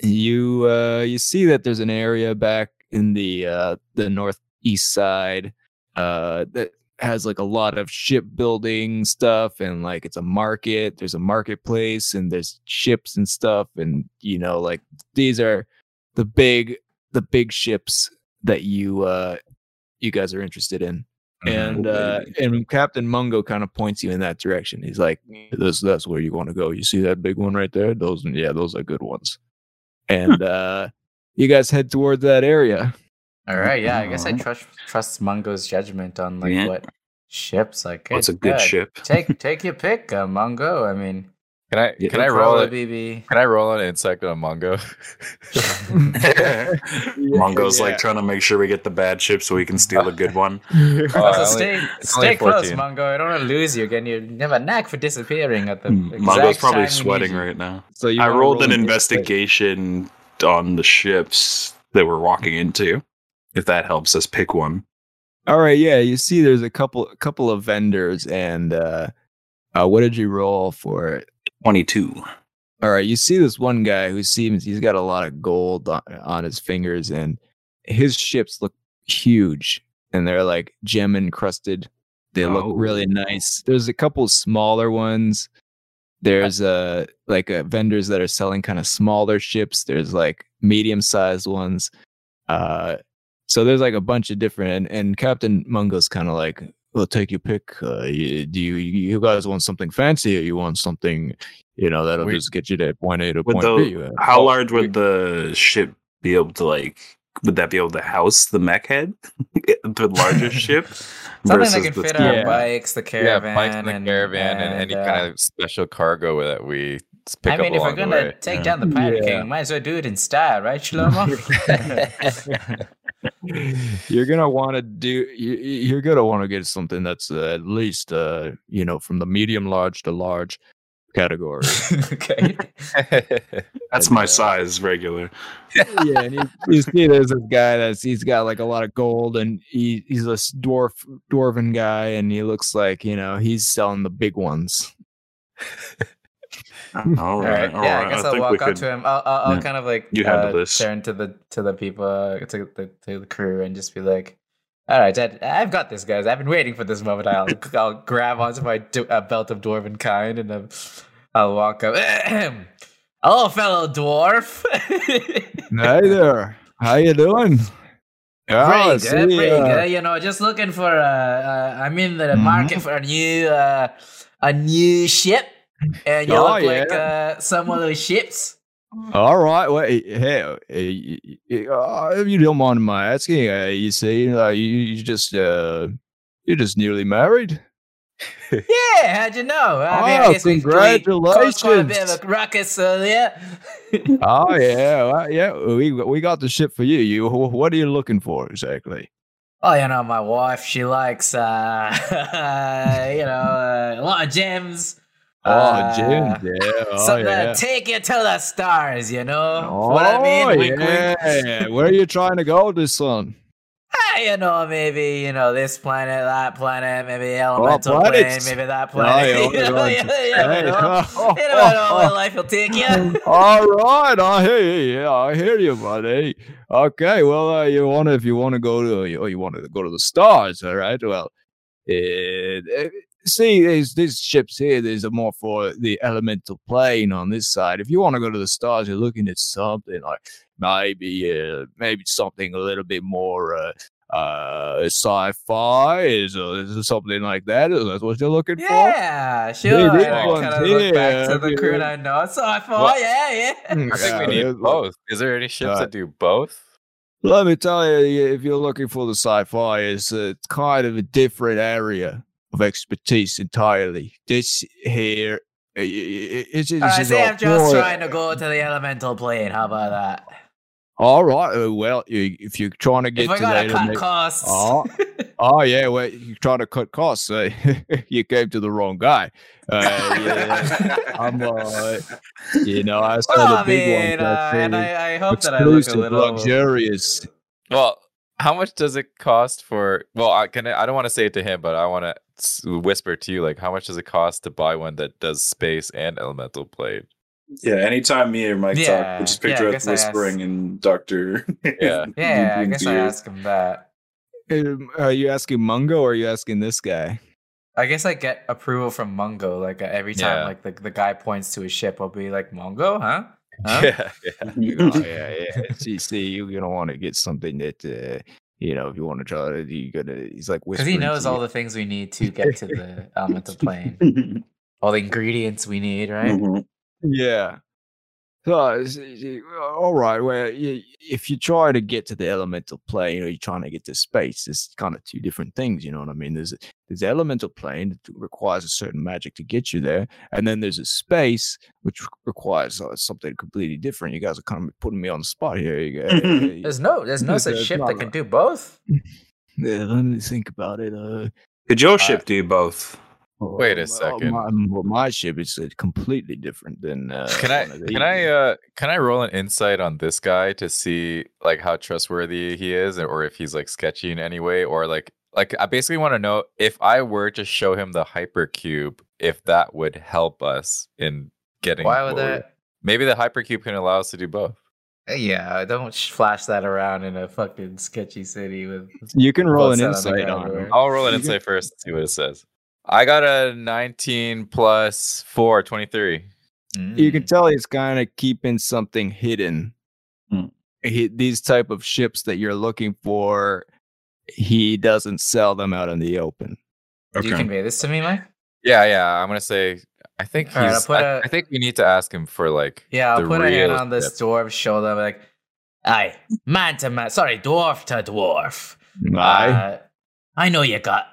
you uh you see that there's an area back in the uh the northeast side uh that has like a lot of shipbuilding stuff and like it's a market there's a marketplace and there's ships and stuff and you know like these are the big the big ships that you uh you guys are interested in and uh and captain mungo kind of points you in that direction he's like this that's where you want to go you see that big one right there those yeah those are good ones and [laughs] uh you guys head towards that area All right, yeah. I guess I trust trust Mungo's judgment on like Yeah. what ships. Like, What's a hey, good yeah, ship? take [laughs] take your pick, uh, Mungo. I mean, Can I Yeah, can I roll it? probably be Can I roll an insight on Mungo? [laughs] [laughs] Mungo's Yeah. like trying to make sure we get the bad ship so we can steal a good [laughs] one. Oh, So I stay only stay close, 14. Mungo. I don't want to lose you again. You have a knack for disappearing at the exact Mungo's time probably we sweating right now. so you I rolled roll an an investigation on the ships that we're walking into. If that helps us pick one. all right yeah you see there's a couple a couple of vendors and uh uh what did you roll for it 22. All right, you see this one guy who seems he's got a lot of gold on, on his fingers, and his ships look huge, and they're like gem encrusted. They look Oh. really nice. There's a couple smaller ones. There's uh like uh, vendors that are selling kind of smaller ships. There's like medium sized ones. Uh, so there's like a bunch of different. And, and Captain Mungo's kind of like, "Well, take your pick. Uh, you, do you you guys want something fancy, or you want something, you know, that'll We- just get you to point A to point the, B?" How Oh, large we- would the ship be able to like? Would that be able to house the mech head, [laughs] the largest [laughs] ship? Something that can fit small- our Yeah. bikes, the caravan, yeah, caravan, bikes in the caravan and, any uh, kind of special cargo that we s- pick I mean, up if we're gonna way. take Yeah. down the Pirate Yeah. King, might as well do it in style, right, Shlomo? [laughs] you're gonna want to do you, you're gonna want to get something that's uh, at least uh you know from the medium large to large category [laughs] okay. [laughs] That's And, my uh, size, regular. yeah and you, you see there's this guy that's he's got like a lot of gold and he, he's this dwarf dwarven guy and he looks like you know he's selling the big ones [laughs] [laughs] All All right, right. all yeah, right. I guess I I'll walk up could. to him. I'll, I'll, I'll Yeah. kind of like You handle uh, this. turn to the to the people uh, to the to the crew and just be like, "All right, Dad, I've got this, guys. I've been waiting for this moment. I'll [laughs] I'll grab onto my d- uh, belt of dwarven kind and um, I'll walk up. [clears throat] Hello, fellow dwarf. [laughs] hey there how you doing pretty Ah, good, see, pretty uh, good. You know, just looking for. Uh, uh, I'm in the Mhm. market for a new uh, a new ship, and you Oh, look like uh, some of those ships. All right. Well, hey, uh, uh, if you don't mind my asking, uh, you see, uh, you, you just uh, you're just newly married. [laughs] Yeah, how'd you know? I mean, Oh, I guess we, we quite a bit congratulations. of a ruckus earlier. [laughs] oh yeah, well, yeah. We we got the ship for you. You, what are you looking for exactly? oh, you know, my wife, she likes, uh, [laughs] you know, uh, a lot of gems. Oh, Uh, Jim, yeah. Oh, Something yeah. take you to the stars, you know? Oh, what I mean? Wink, wink. [laughs] Where are you trying to go, this son? Ah, you know, maybe, you know, this planet, that planet, maybe elemental plane, Oh, planets. maybe that Oh, planet. yeah, [laughs] you, know, right. you, you Hey, never know. oh, You never know oh, where oh. life will take you. [laughs] All right, I hear you. Yeah, I hear you, buddy. Okay, well, uh, you want to if you want to go to you, you want to go to the stars, all right? Well, uh, see, these these ships here. These are more for the elemental plane on this side. If you want to go to the stars, you're looking at something like maybe uh, maybe something a little bit more. Uh, uh sci-fi is, uh, is something like that is that what you're looking for Yeah, sure. Hey, I one's kind of look back here. to the crew and I know. So I thought, Well, yeah, yeah. I think Yeah, we need both. Is there any ships Uh, that do both? Let me tell you, if you're looking for the sci-fi, it's uh, kind of a different area of expertise entirely. This here I- I- I- It's, it's, I just say a I'm just boy- trying to go to the elemental plane. How about that? All right. uh, Well, if you're trying to get If to that, cut costs, Oh, oh [laughs] yeah. Well, you're trying to cut costs. So [laughs] you came to the wrong guy. Uh, yeah, I'm, uh, you know, I [laughs] saw well, the I big mean, ones. uh, and I, I hope that I look a little. luxurious. Well, how much does it cost for? Well, I can. I don't want to say it to him, but I want to whisper to you. Like, how much does it cost to buy one that does space and elemental plane? Yeah, anytime me or Mike Yeah, talk, we just yeah, picture us guess I asked- whispering and Doctor. [laughs] Yeah. Yeah, I guess I ask him that. Um, Are you asking Mungo or are you asking this guy? I guess I get approval from Mungo. Like uh, every time, Yeah. like the, the guy points to his ship, I'll be like, "Mungo, huh? Huh? Yeah, [laughs] yeah. [laughs] oh, yeah, yeah. [laughs] See, see, you're gonna want to get something that, uh, you know, if you want to try it, you gotta. He's like Because he knows all you. the things we need to get to the elemental plane, all the ingredients we need, right? Mhm. Yeah. So, uh, s- s- all right. Well, y- if you try to get to the elemental plane, or you're trying to get to space, it's kind of two different things. You know what I mean? There's there's the elemental plane that requires a certain magic to get you there, and then there's a space which requires uh, something completely different. You guys are kind of putting me on the spot here. You guys, [laughs] There's no, there's no There's- such there's ship that a- can do both. [laughs] yeah, let me think about it. Uh, Could your ship do both? Wait a uh, second. My, well, my ship is uh, completely different than. Uh, Can I can I uh can I roll an insight on this guy to see like how trustworthy he is or if he's like sketchy in any way or like like I basically want to know if I were to show him the hypercube if that would help us in getting Why would what that? Maybe the hypercube can allow us to do both. Yeah, don't flash that around in a fucking sketchy city with. You can roll an Both set on the insight on everywhere. I'll roll an You can- insight first and see what it says. I got a 19 plus 4, 23. you can Mm. tell he's kind of keeping something hidden. Hmm. He, these type of ships that you're looking for, he doesn't sell them out in the open. Do you convey this to me, Mike? Yeah, yeah. I'm gonna say. I think he's. All right, I'll put I, a- I think we need to ask him for like. Yeah, I'll the put a hand on this ship. dwarf's shoulder, like, "Aye, man to man, sorry, dwarf to dwarf. Aye. Uh, I know you got,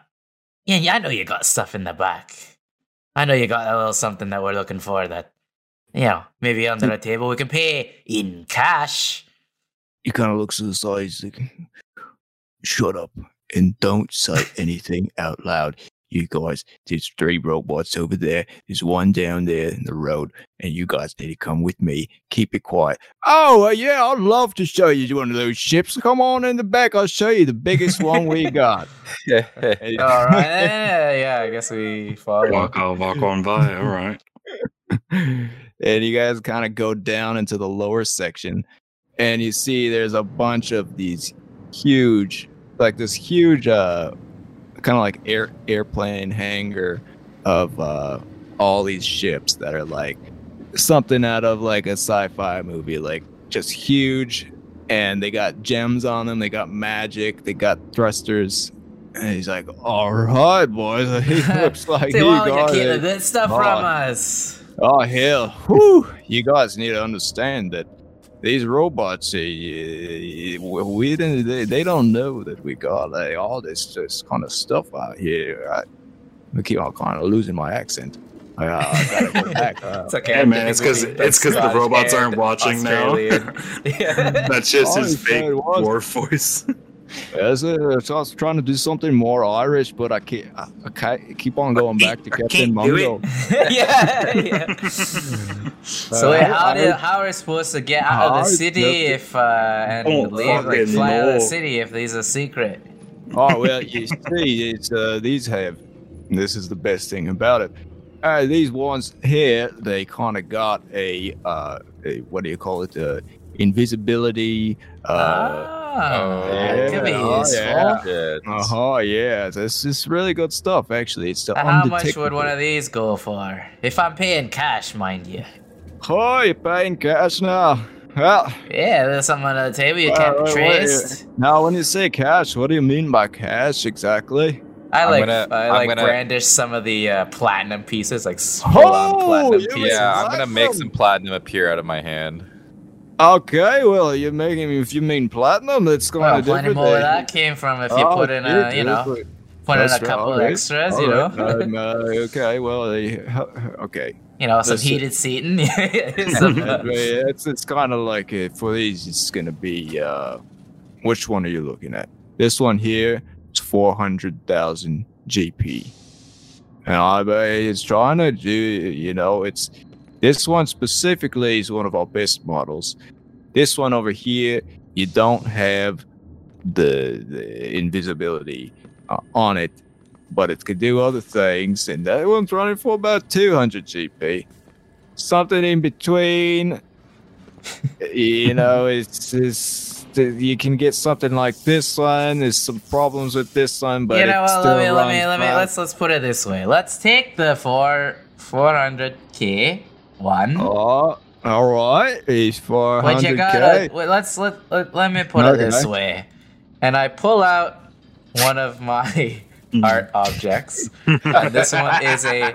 yeah, yeah, I know you got stuff in the back. I know you got a little something that we're looking for that, you know, maybe under the table we can pay in cash. he kind of looks to the side. He's like, "Shut up and don't say anything out loud." You guys, there's three robots over there. There's one down there in the road, and you guys need to come with me. Keep it quiet. Oh, uh, yeah, I'd love to show you one of those ships. Come on in the back. I'll show you the biggest one we got. [laughs] [laughs] All right, yeah, yeah, I guess we follow. Walk, I'll walk on by. All right. [laughs] and you guys kind of go down into the lower section and you see there's a bunch of these huge like this huge uh kind of like air airplane hangar of uh all these ships that are like something out of like a sci-fi movie like just huge and they got gems on them they got magic they got thrusters and he's like all right boys [laughs] he [laughs] looks like See, he why don't you got it. the good stuff Come from us? Oh hell! Whew. You guys need to understand that these robots, uh, we we didn't, they, they don't know that we got like, all this this kind of stuff out here. I, I keep on kind of losing my accent. I, uh, I gotta go [laughs] back. Uh, It's okay. Hey, I'm man, it's 'cause- typically it's 'cause the robots aren't watching now. Australian. [laughs] yeah. That's just his fake it was. dwarf voice. [laughs] Yes, so I was trying to do something more Irish, but I can't. I, I can't keep on going back to Captain can't do it. Mungo. [laughs] yeah, yeah. [laughs] so wait, Uh, how I- do how are we supposed to get out of the city that- if uh, and Oh, leave like fly out of the city if these are secret? Oh [laughs] well, you see, it's uh, these have. This is the best thing about it. Uh, these ones here, they kind of got a, uh, a what do you call it? Uh, invisibility. Uh, ah, yeah, that could be oh, useful. yeah. Shit. uh huh. Yeah, this is really good stuff. Actually, it's the How much would one of these go for? If I'm paying cash, mind you. Oh, you're paying cash now. Well, Yeah, there's something on the table you can't be wait, wait, traced. now when you say cash, what do you mean by cash exactly? I like gonna- I like gonna- brandish some of the uh, platinum pieces, like full on Oh, platinum you pieces. Yeah, I'm gonna make some platinum appear out of my hand. Okay, well, you're making if you mean platinum, that's going Well, to different. more where that came from if you Oh, put in a, you know, that's Put in a That's right, couple alright. extras, you know. right, um, uh, okay, well, uh, [laughs] okay. you know, some heated seating. [laughs] [laughs] some, uh, it's it's kind of like uh, for these, it's gonna be. Uh, which one are you looking at? This one here is four hundred thousand GP. And I it's trying to do. You know, it's this one specifically is one of our best models. This one over here, you don't have the, the invisibility uh, on it, but it can do other things. And that one's running for about two hundred GP something in between. you [laughs] know, it's it's you can get something like this one. There's some problems with this one, but you know what? still let me, let me, let me. Let's let's put it this way. Let's take the four four hundred k one. Oh, all right. He's four But you gotta k. wait, let's let, let let me put it this way, and I pull out one of my [laughs] mm. art objects. [laughs] and this one is a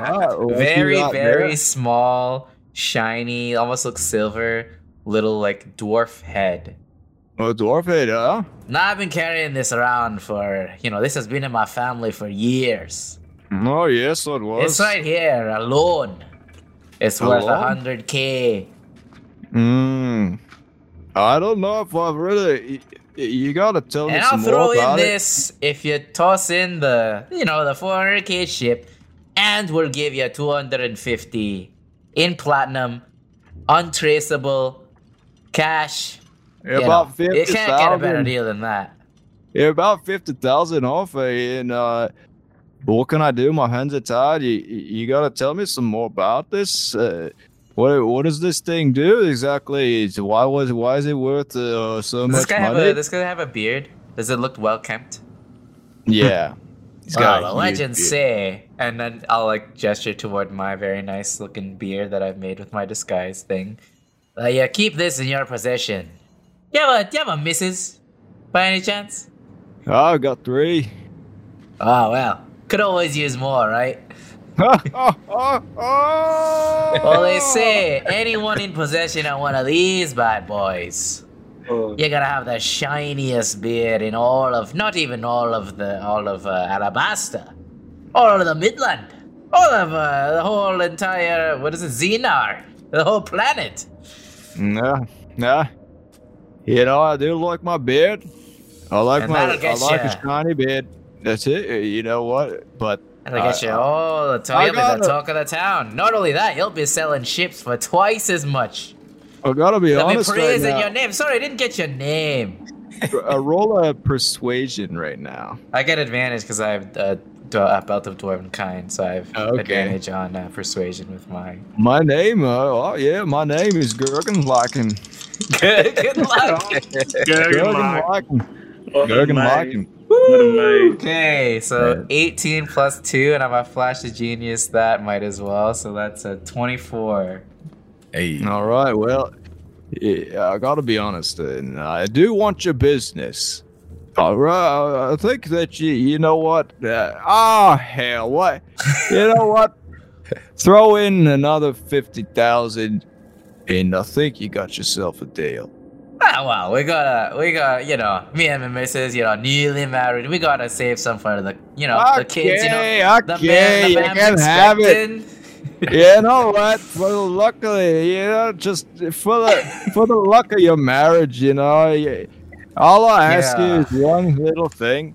very very small, shiny, almost looks silver, little like dwarf head. Oh, dwarf head, huh? Now I've been carrying this around for you know this has been in my family for years. Oh yes, it was. It's right here alone. It's worth a hundred k. Mm. I don't know if I've really. You gotta tell me And I'll some throw more in about it. this if you toss in the, you know, the 400k ship, and we'll give you 250 in platinum, untraceable, cash. you About know. fifty You can't get a better thousand. deal than that. Yeah, about fifty thousand off, uh, and uh, what can I do? My hands are tied. You, you you gotta tell me some more about this. Uh, what what does this thing do exactly? Why was why is it worth uh, so Does this much guy have money? a this guy have a beard? Does it look well kept? yeah, [laughs] He's Well, got a the legends beard. say, and then I'll like gesture toward my very nice looking beard that I've made with my disguise thing. Uh, yeah, keep this in your possession. You have a, do you have a missus, by any chance? Oh, I got three. Oh well, could always use more, right? well, [laughs] Well, they say anyone in possession of one of these bad boys, you gotta have the shiniest beard in all of, not even all of the, all of uh, Alabasta, all of the Midland, all of uh, the whole entire, what is it, Xenar, the whole planet. Nah, nah. You know, I do like my beard. I like And my, I like ya. a shiny beard. That's it. uh, You know what? But And I get you Uh, all the time. I You'll the talk of the town. Not only that, you'll be selling ships for twice as much. I gotta be They'll be honest right praising now. your name. Sorry, I didn't get your name. a roll of persuasion right now. I get advantage because I have a, a belt of dwarven kind, so I have Okay. advantage on uh, persuasion with my. My name, uh, oh yeah, my name is Gergenlaken. Good, good luck. Gergenlaken. Gergenlaken. Okay, so 18 plus 2, and I'm a flash of genius that might as well, so that's a 24. Hey. All right, well, yeah, I gotta be honest, and I do want your business. All right, I think that you, you know what? Uh, oh hell, what? You know [laughs] what? Throw in another fifty thousand, and I think you got yourself a deal. Ah, well, we gotta, we got, you know, me and my missus, you know, newly married, we gotta save some for the, you know, the kids, you know, Okay, the man, the you can have it. you know what? For the luckily, you know, just for the for the luck of your marriage, you know, you, all I ask Yeah. you is one little thing: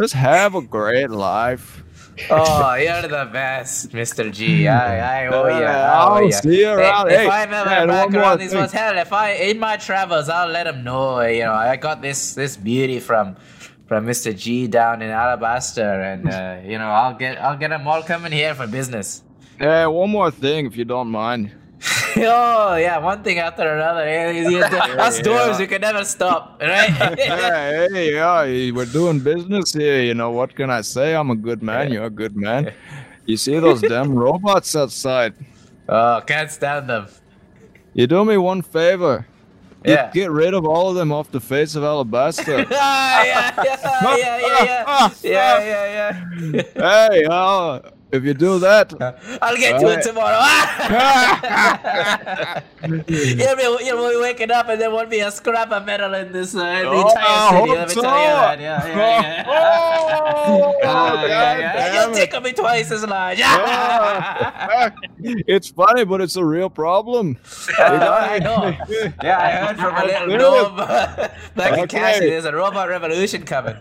just have a great life. Oh, you're the best, Mr. G. I, I owe you. I owe you. see you around. If, Hey, if I'm ever man, back around these thing. hell, if I in my travels, I'll let them know. You know, I got this this beauty from from Mr. G down in Alabasta, and uh, you know, I'll get I'll get them all coming here for business. Yeah, one more thing, if you don't mind. [laughs] oh yeah, one thing after another. eh, [laughs] Us Yeah. dwarves, we can never stop, right? [laughs] yeah, hey, yeah, we're doing business here. You know what can I say? I'm a good man. You're a good man. You see those damn robots outside? oh, can't stand them. You do me one favor. Get, Yeah. get rid of all of them off the face of Alabasta. ah, yeah, yeah, yeah, yeah, yeah, yeah, yeah, yeah. hey, uh, if you do that, [laughs] I'll get to it tomorrow. [laughs] you'll, be, you'll be waking up and there won't be a scrap of metal in this uh, in the Oh, entire city. Let me so. tell you that. Yeah, yeah, yeah. [laughs] Oh, yeah, God yeah. You'll damn it. tickle me twice as large. Ah. it's funny, but it's a real problem. I know. Yeah, I heard from a little gnome in Okay. Cassie. There's a robot revolution coming.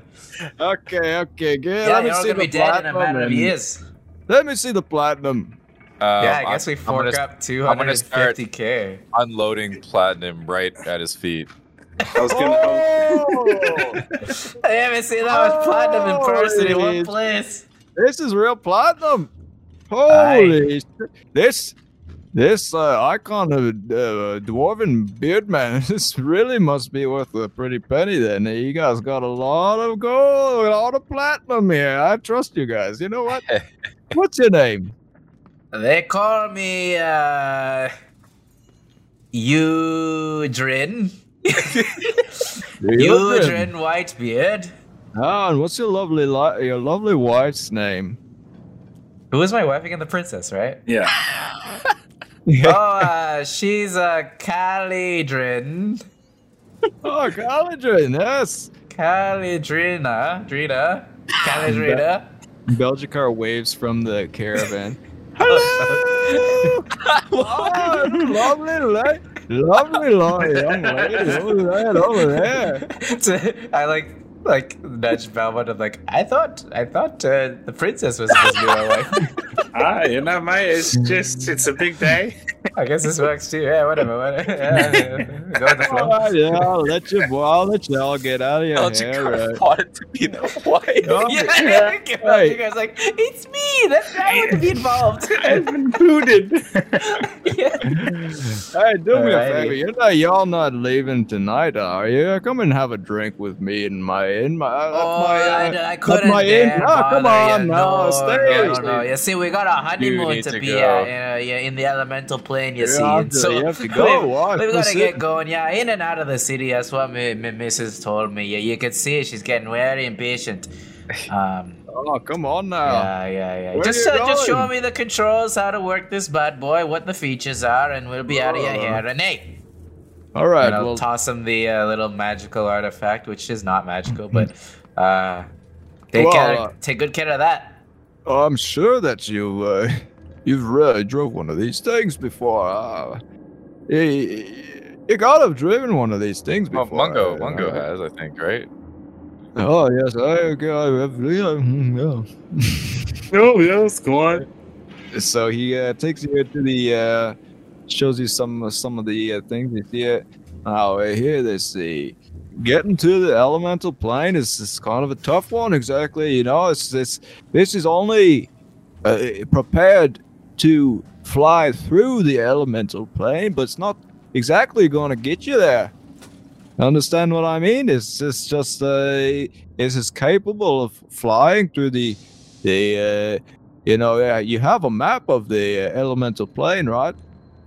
Okay, okay, good. Yeah, Let me you're all see gonna be dead in a matter of years. Let me see the platinum. Um, yeah, I guess I'm- we I'm fork up I'm gonna start 250k. unloading platinum right at his feet. I was gonna. Oh, [laughs] I haven't seen that much platinum in person in one Holy- place. this is real platinum. Holy, shit. this this uh, icon of uh, dwarven beard man. [laughs] This really must be worth a pretty penny. Then you guys got a lot of gold, a lot of platinum here. I trust you guys. You know what? [laughs] What's your name? They call me uh Eudrin. Eudrin [laughs] Whitebeard. Ah, and what's your lovely li- your lovely wife's name? Who is my wife again? The princess, right? Yeah. [laughs] oh, uh, she's uh, Calidrin. Oh, Caladrin, yes. Calidrina. Drina. Calidrina. Belgica waves from the caravan. [laughs] Hello! oh, lovely, la- lovely lo- young lady over there, over there. I like like nudge Belmont. I'm like, I thought I thought uh, the princess was supposed to be my wife. ah, you know, mate. It's just it's a big day. I guess this works too. Yeah, whatever. whatever. [laughs] Yeah, go with the flow. Oh, yeah, I'll let you, well, I'll let y'all get out of your hair. Right? wanted to be the wife. Oh, yeah, yeah. Right. You guys like, it's me. That's why I want to be involved. I've been booted. [laughs] yeah. Hey, do me a Alrighty. favor. You're not, y'all not leaving tonight, are you? Come and have a drink with me in my in my. uh, Oh, my, uh, I, I couldn't my inn. dare No, come on, no, no, stay. No, no, You see, we got a honeymoon need to, to be at, uh, yeah, in the elemental plane. You You see, to- so you have to [laughs] go. We've, we've got to get going. Yeah, in and out of the city. That's what my, my missus told me. Yeah, you can see she's getting very impatient. [laughs] Um, Oh, come on now. yeah, yeah, yeah. Just, uh, just show me the controls, how to work this bad boy, what the features are, and we'll be out of your hair. And hey, All right. and I'll Well, toss him the uh, little magical artifact, which is not magical, [laughs] but uh, take, Well, care, uh, take good care of that. I'm sure that you uh, you've really drove one of these things before. Uh, you, you gotta have driven one of these things Well, before. Mungo, Mungo has, I think, right? Oh yes, I, I have. Yeah, [laughs] mm, oh yes, go on. yeah. So he uh, takes you to the uh, shows you some some of the uh, things you see. It. Now uh, here they see. Getting to the elemental plane is, is kind of a tough one. Exactly, you know, it's this. This is only uh, prepared to fly through the elemental plane, but it's not exactly going to get you there. Understand what I mean? It's just just uh, it's as capable of flying through the the uh, you know yeah, you have a map of the uh, elemental plane, right?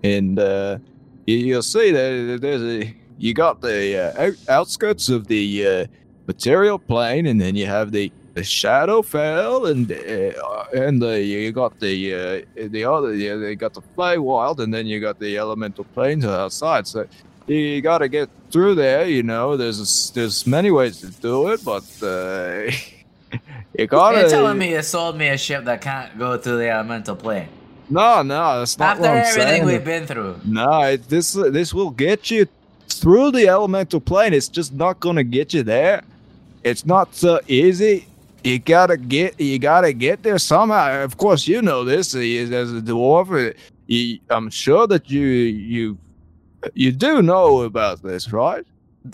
And uh, you, you'll see that there's a you got the uh, out, outskirts of the uh, material plane, and then you have the the Shadowfell, and uh, and the you got the uh, the other yeah, they got the Feywild, and then you got the elemental planes outside. So you got to get through there. You know, there's there's many ways to do it, but uh, [laughs] you gotta. You're telling me you sold me a ship that can't go through the elemental plane. No, no, that's not After what I'm everything saying. we've been through. No, it, this this will get you through the elemental plane. It's just not gonna get you there. It's not so easy. You gotta get you gotta get there somehow. Of course, you know this uh, as a dwarf. uh, You, I'm sure that you you you do know about this, right?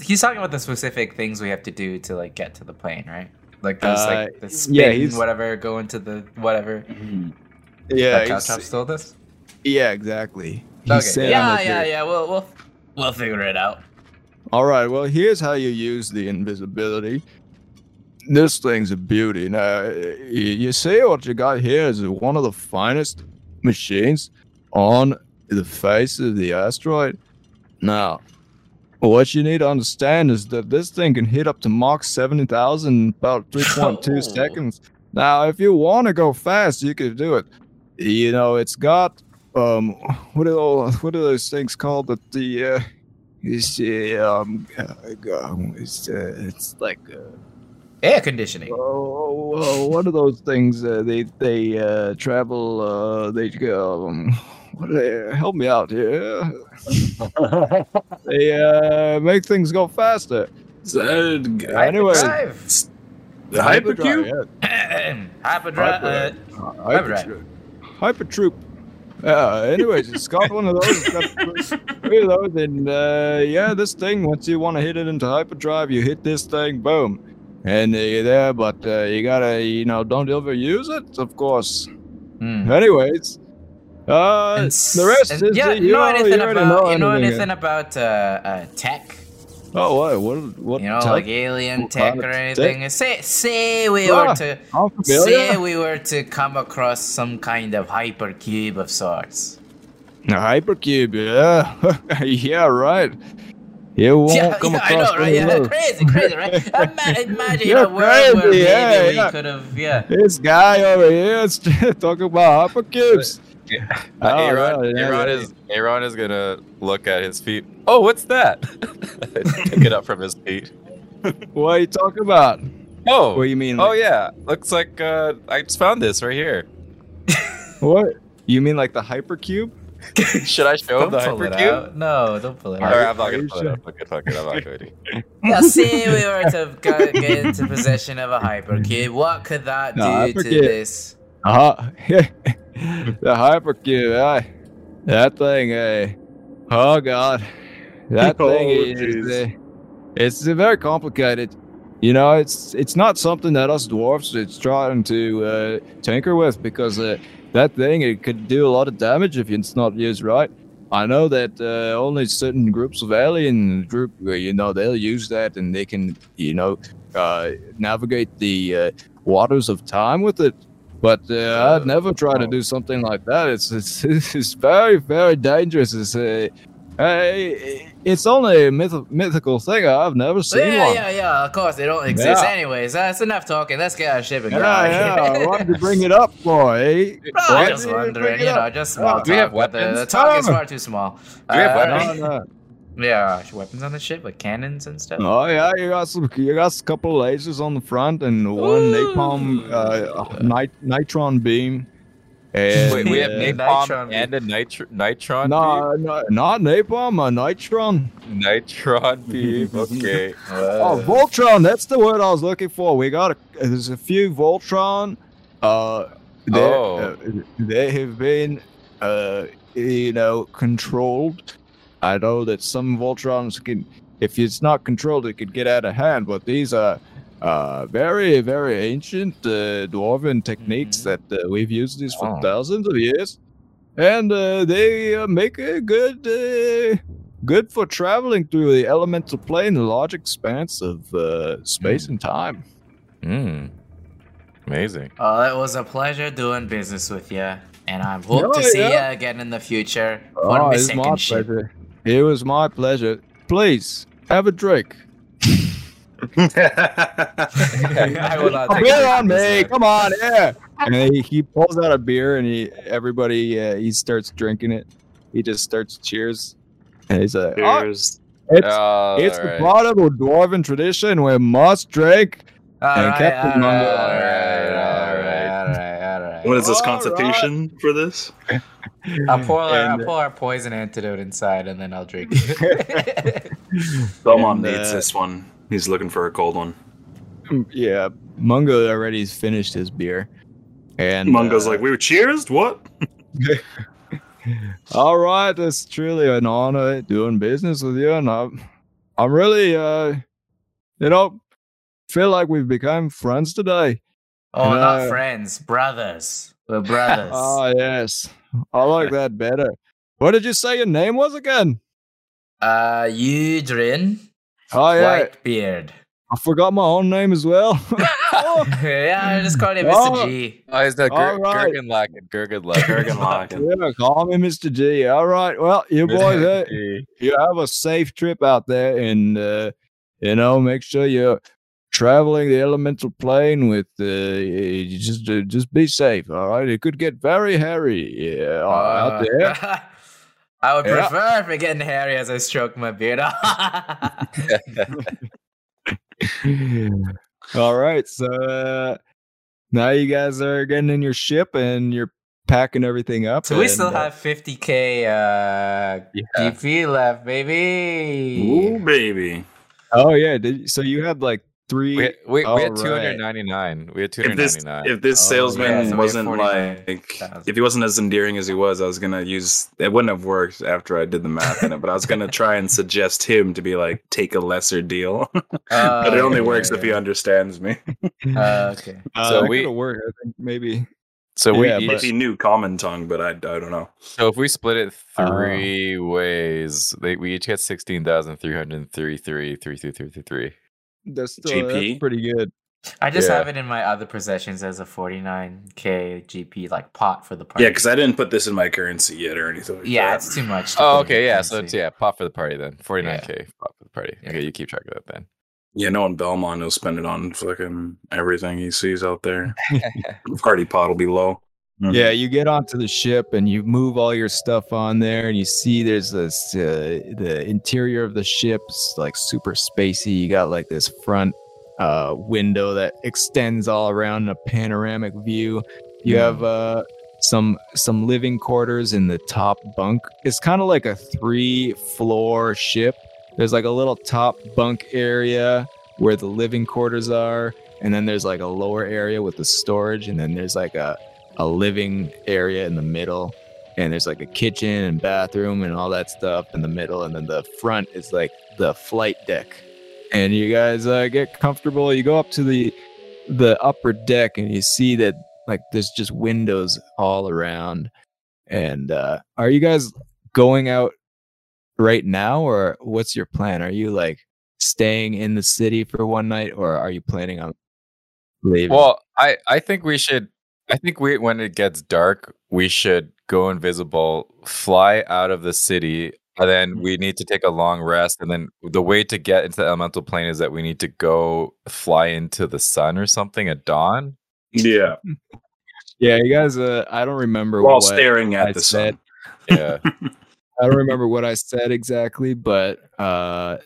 He's talking about the specific things we have to do to like get to the plane, right? Like those Uh, like the spin, yeah, he's- whatever, go into the whatever. Yeah, that he's- Caltrops told us. yeah, exactly. He Okay. said Yeah, yeah, there- yeah. We'll we'll we'll figure it out. All right. Well, here's how you use the invisibility. This thing's a beauty. Now, you, you see what you got here is one of the finest machines on the face of the asteroid. Now, what you need to understand is that this thing can hit up to Mach 70,000 in about 3.2 [laughs] Oh. seconds. Now, if you want to go fast, you could do it. You know, it's got um, what are those, what are those things called? That the uh, it's uh, um, uh, it's uh, it's like uh, Air conditioning. oh, oh, what are those things? Uh, they they uh, travel. Uh, they go. Um, what they? Help me out here. [laughs] they uh, make things go faster. Anyway, Hyperdrive. The hypercube? [clears throat] yeah. Hyperdrive. Uh, Hyper, Hyperdrive. Hyper Troop. Yeah. Anyways, it's got one of those. It's got three of those, and uh, yeah, this thing. Once you want to hit it into hyperdrive, you hit this thing, boom, and uh, you're there. But uh, you gotta, you know, don't overuse it, of course. hmm. Anyways, uh, And the rest is yeah, uh, you know anything already about you know anything. anything about uh, uh, tech? Oh, what? What? What? You know, tech? like alien tech or anything. Say say we Ah, were to say we were to come across some kind of hypercube of sorts. A hypercube, yeah, [laughs] yeah, right. You [laughs] won't yeah, come yeah, I across know, one right? Yeah, crazy, crazy, right? Ima- imagine [laughs] You're a world where crazy, maybe yeah, we yeah. could have, yeah. This guy over here is [laughs] talking about hypercubes. Uh, Oh, Aaron, yeah, yeah, Aaron yeah. is Aaron is gonna look at his feet. Oh, what's that? Pick it up from his feet. What are you talking about? Oh, What do you mean? oh like- yeah. Looks like uh, I just found this right here. What? You mean like the hypercube? [laughs] Should I show him the hypercube? out. No, don't pull it Or out. I'm not gonna you pull it sure? [laughs] up. Fuck it, fuck it, I'm not going to. Yeah, say we were to go, get into possession of a hypercube. What could that do to this? Uh-huh. [laughs] the hypercube, eh? That thing, eh? Oh god. That Oh, thing is jeez. uh, it's uh, very complicated. You know, it's it's not something that us dwarfs is trying to uh, tinker with because uh, that thing it could do a lot of damage if it's not used right. I know that uh, only certain groups of alien group, uh, you know, they'll use that and they can, you know, uh, navigate the uh, waters of time with it. But uh, I'd never try to do something like that. It's it's, [laughs] it's very very dangerous. It's uh, uh, it's only a myth- mythical thing. I've never seen yeah, one. yeah, yeah. Yeah, of course, they don't exist. Yeah. Anyways, that's enough talking. Let's get our ship and Yeah, go. yeah. Why did you bring it up boy? eh? I'm just did you wondering, you know, up? just small Do we have talk, but The, weapons? the talk is Oh. far too small. Do we have Uh, weapons? No, no. Yeah, weapons on the ship, like cannons and stuff. Oh yeah, you got some. You got a couple lasers on the front and one napalm uh, nit- nitron beam. And, Wait, we have uh, napalm Nitron and a nitro- nitron No, no, not napalm, a nitron. Nitron [laughs] beam. Okay. Oh, Voltron. That's the word I was looking for. We got a. There's a few Voltron. Uh, they Oh. uh, they have been, uh, you know, controlled. I know that some Voltrons can, if it's not controlled, it could get out of hand. But these are. Uh, very, very ancient uh, dwarven techniques that uh, we've used these for Oh. thousands of years, and uh, they uh, make a good, uh, good for traveling through the elemental plane, the large expanse of uh, space and time. Mm. Amazing. Oh, it was a pleasure doing business with you, and I hope to Oh, see yeah. you again in the future on Oh, my it's my second ship. pleasure. It was my pleasure. Please have a drink. I will not take a beer on me, uh, come on, yeah. And he, he pulls out a beer, and he everybody uh, he starts drinking it. He just starts cheers, and he's like, "Oh, Cheers. it's Oh, it's alright. a part of a dwarven tradition. We must drink." All And right, Captain all Mungo- all right, all right, all right, all right. What is this All constitution for this? [laughs] I'll pour, our, And- I'll pour our poison antidote inside, and then I'll drink it. [laughs] Belmont And, needs uh, this one. He's looking for a cold one. Yeah, Mungo already finished his beer, and Mungo's uh, like, we were cheersed? What? [laughs] All right, it's truly an honor doing business with you, and I'm, I'm really, uh, you know, feel like we've become friends today. oh, And, not uh, friends, brothers. We're [laughs] brothers. oh yes, I like that better. What did you say your name was again? uh, Eudrin Oh yeah, Whitebeard. I forgot my own name as well. [laughs] [laughs] yeah, I just called him Mr. Oh. G. Oh, he's the All Gur- right. Gurgenlaken. Gurgenlaken. Gurgenlaken. [laughs] yeah, call me Mr. G. All right, well, you boys, uh, you have a safe trip out there, and uh, you know, make sure you're traveling the elemental plane with uh, you just uh, just be safe. All right, it could get very hairy yeah, out there. I would Yeah. prefer if it getting hairy as I stroke my beard. [laughs] [laughs] All right, so uh, now you guys are getting in your ship and you're packing everything up. so we and, still uh, have 50k uh, Yeah. GP left, baby. Ooh, baby. Oh yeah, did, so you had like three. We, we, we All had right. 299. We had If this 299. if this Oh, salesman yeah, so wasn't 49,000. like if he wasn't as endearing as he was, I was gonna use it wouldn't have worked after I did the math in it, but I was gonna [laughs] try and suggest him to be like take a lesser deal. [laughs] but it only Oh, works yeah, if he understands me. Uh, okay. [laughs] Uh, So that we- could've worked. I think maybe. so we yeah, if he knew common tongue, but I, I don't know. so if we split it Oh. three ways, they, we each get 16,333, 3333. That's still that's GP? pretty good. I just Yeah. have it in my other possessions as a 49k GP like pot for the party. Yeah, because I didn't put this in my currency yet or anything. Like yeah, that. it's too much. to Oh, okay, yeah. So it's yeah, pot for the party then. 49k pop for the party. Yeah. Okay, you keep track of that then. Yeah, no one Belmont will spend it on fucking everything he sees out there. [laughs] [laughs] Party pot will be low. Mhm. Yeah, you get onto the ship and you move all your stuff on there, and you see there's this uh, the interior of the ship's like super spacey. You got like this front uh, window that extends all around in a panoramic view. You have uh, some some living quarters in the top bunk. It's kind of like a three floor ship. There's like a little top bunk area where the living quarters are, and then there's like a lower area with the storage, and then there's like a a living area in the middle and there's like a kitchen and bathroom and all that stuff in the middle and then the front is like the flight deck. And you guys uh, get comfortable. You go up to the the upper deck and you see that like there's just windows all around. And uh are you guys going out right now or what's your plan? Are you like staying in the city for one night or are you planning on leaving? Well, I I think we should. I think we when it gets dark, we should go invisible, fly out of the city, and then we need to take a long rest. And then the way to get into the elemental plane is that we need to go fly into the sun or something at dawn. Yeah, yeah you guys uh i don't remember while what staring at I the said. sun. [laughs] Yeah, I don't remember what I said exactly, but uh,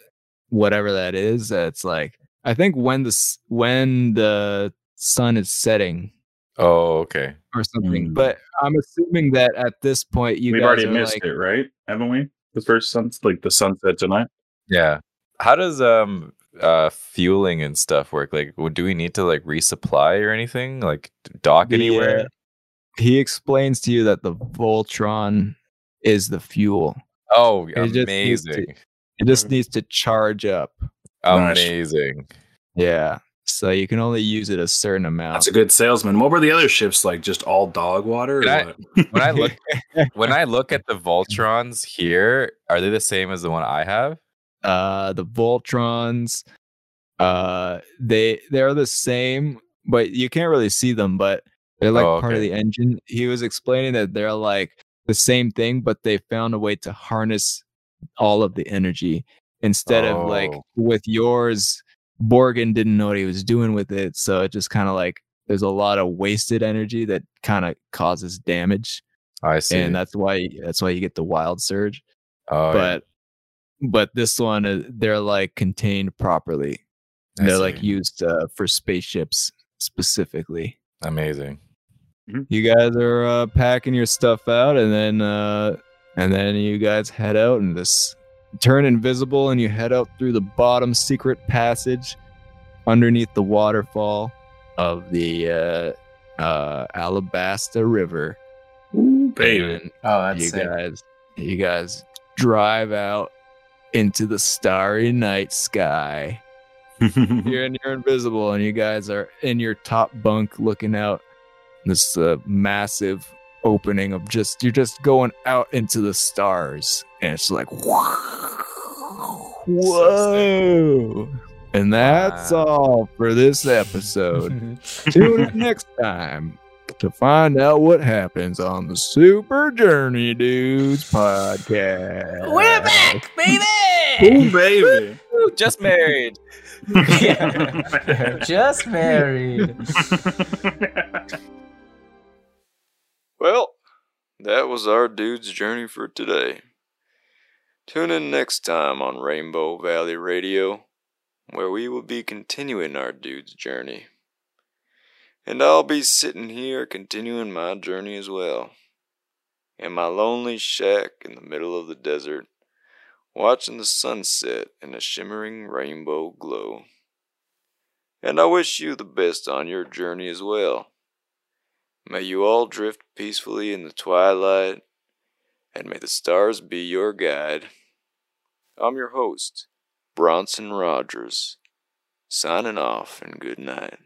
whatever that is, it's like I think when the when the sun is setting Oh, okay. or something. Mm. But I'm assuming that at this point you We've guys already are missed like, it, right? Haven't we? The first sun, like the sunset tonight. Yeah. How does um uh fueling and stuff work? Like, do we need to like resupply or anything? Like dock The, anywhere? uh, he explains to you that the Voltron is the fuel. oh, it just needs to- amazing! It just needs to charge up. Amazing. Yeah. So you can only use it a certain amount. That's a good salesman. What were the other ships like? Just all dog water? Or I- what? [laughs] When I look [laughs] when I look at the Voltrons here, are they the same as the one I have? uh the voltrons uh they they're the same but you can't really see them but they're like Oh, part of the engine he was explaining that they're like the same thing but they found a way to harness all of the energy instead of like Oh. with yours borgen didn't know what he was doing with it so it just kind of like there's a lot of wasted energy that kind of causes damage I see. and that's why that's why you get the wild surge oh, yeah. but but this one uh, they're like contained properly I they're like used uh, for spaceships specifically amazing. you guys are uh, packing your stuff out and then uh and then you guys head out and this turn invisible and you head out through the bottom secret passage underneath the waterfall of the uh uh alabasta river Ooh, baby. and Oh, that's you sick. guys you guys drive out into the starry night sky [laughs] you're, you're invisible and you guys are in your top bunk looking out this uh, massive opening of just you're just going out into the stars and it's like whoa and that's Wow. all for this episode [laughs] tune in next time to find out what happens on the super journey dudes podcast We're back, baby. Ooh, baby. Just married. Yeah. [laughs] Just married. Well, that was our dude's journey for today. Tune in next time on Rainbow Valley Radio, where we will be continuing our dude's journey. And I'll be sitting here continuing my journey as well. In my lonely shack in the middle of the desert, watching the sunset in a shimmering rainbow glow. And I wish you the best on your journey as well. May you all drift peacefully in the twilight, and may the stars be your guide. I'm your host, Bronson Rogers, signing off and good night.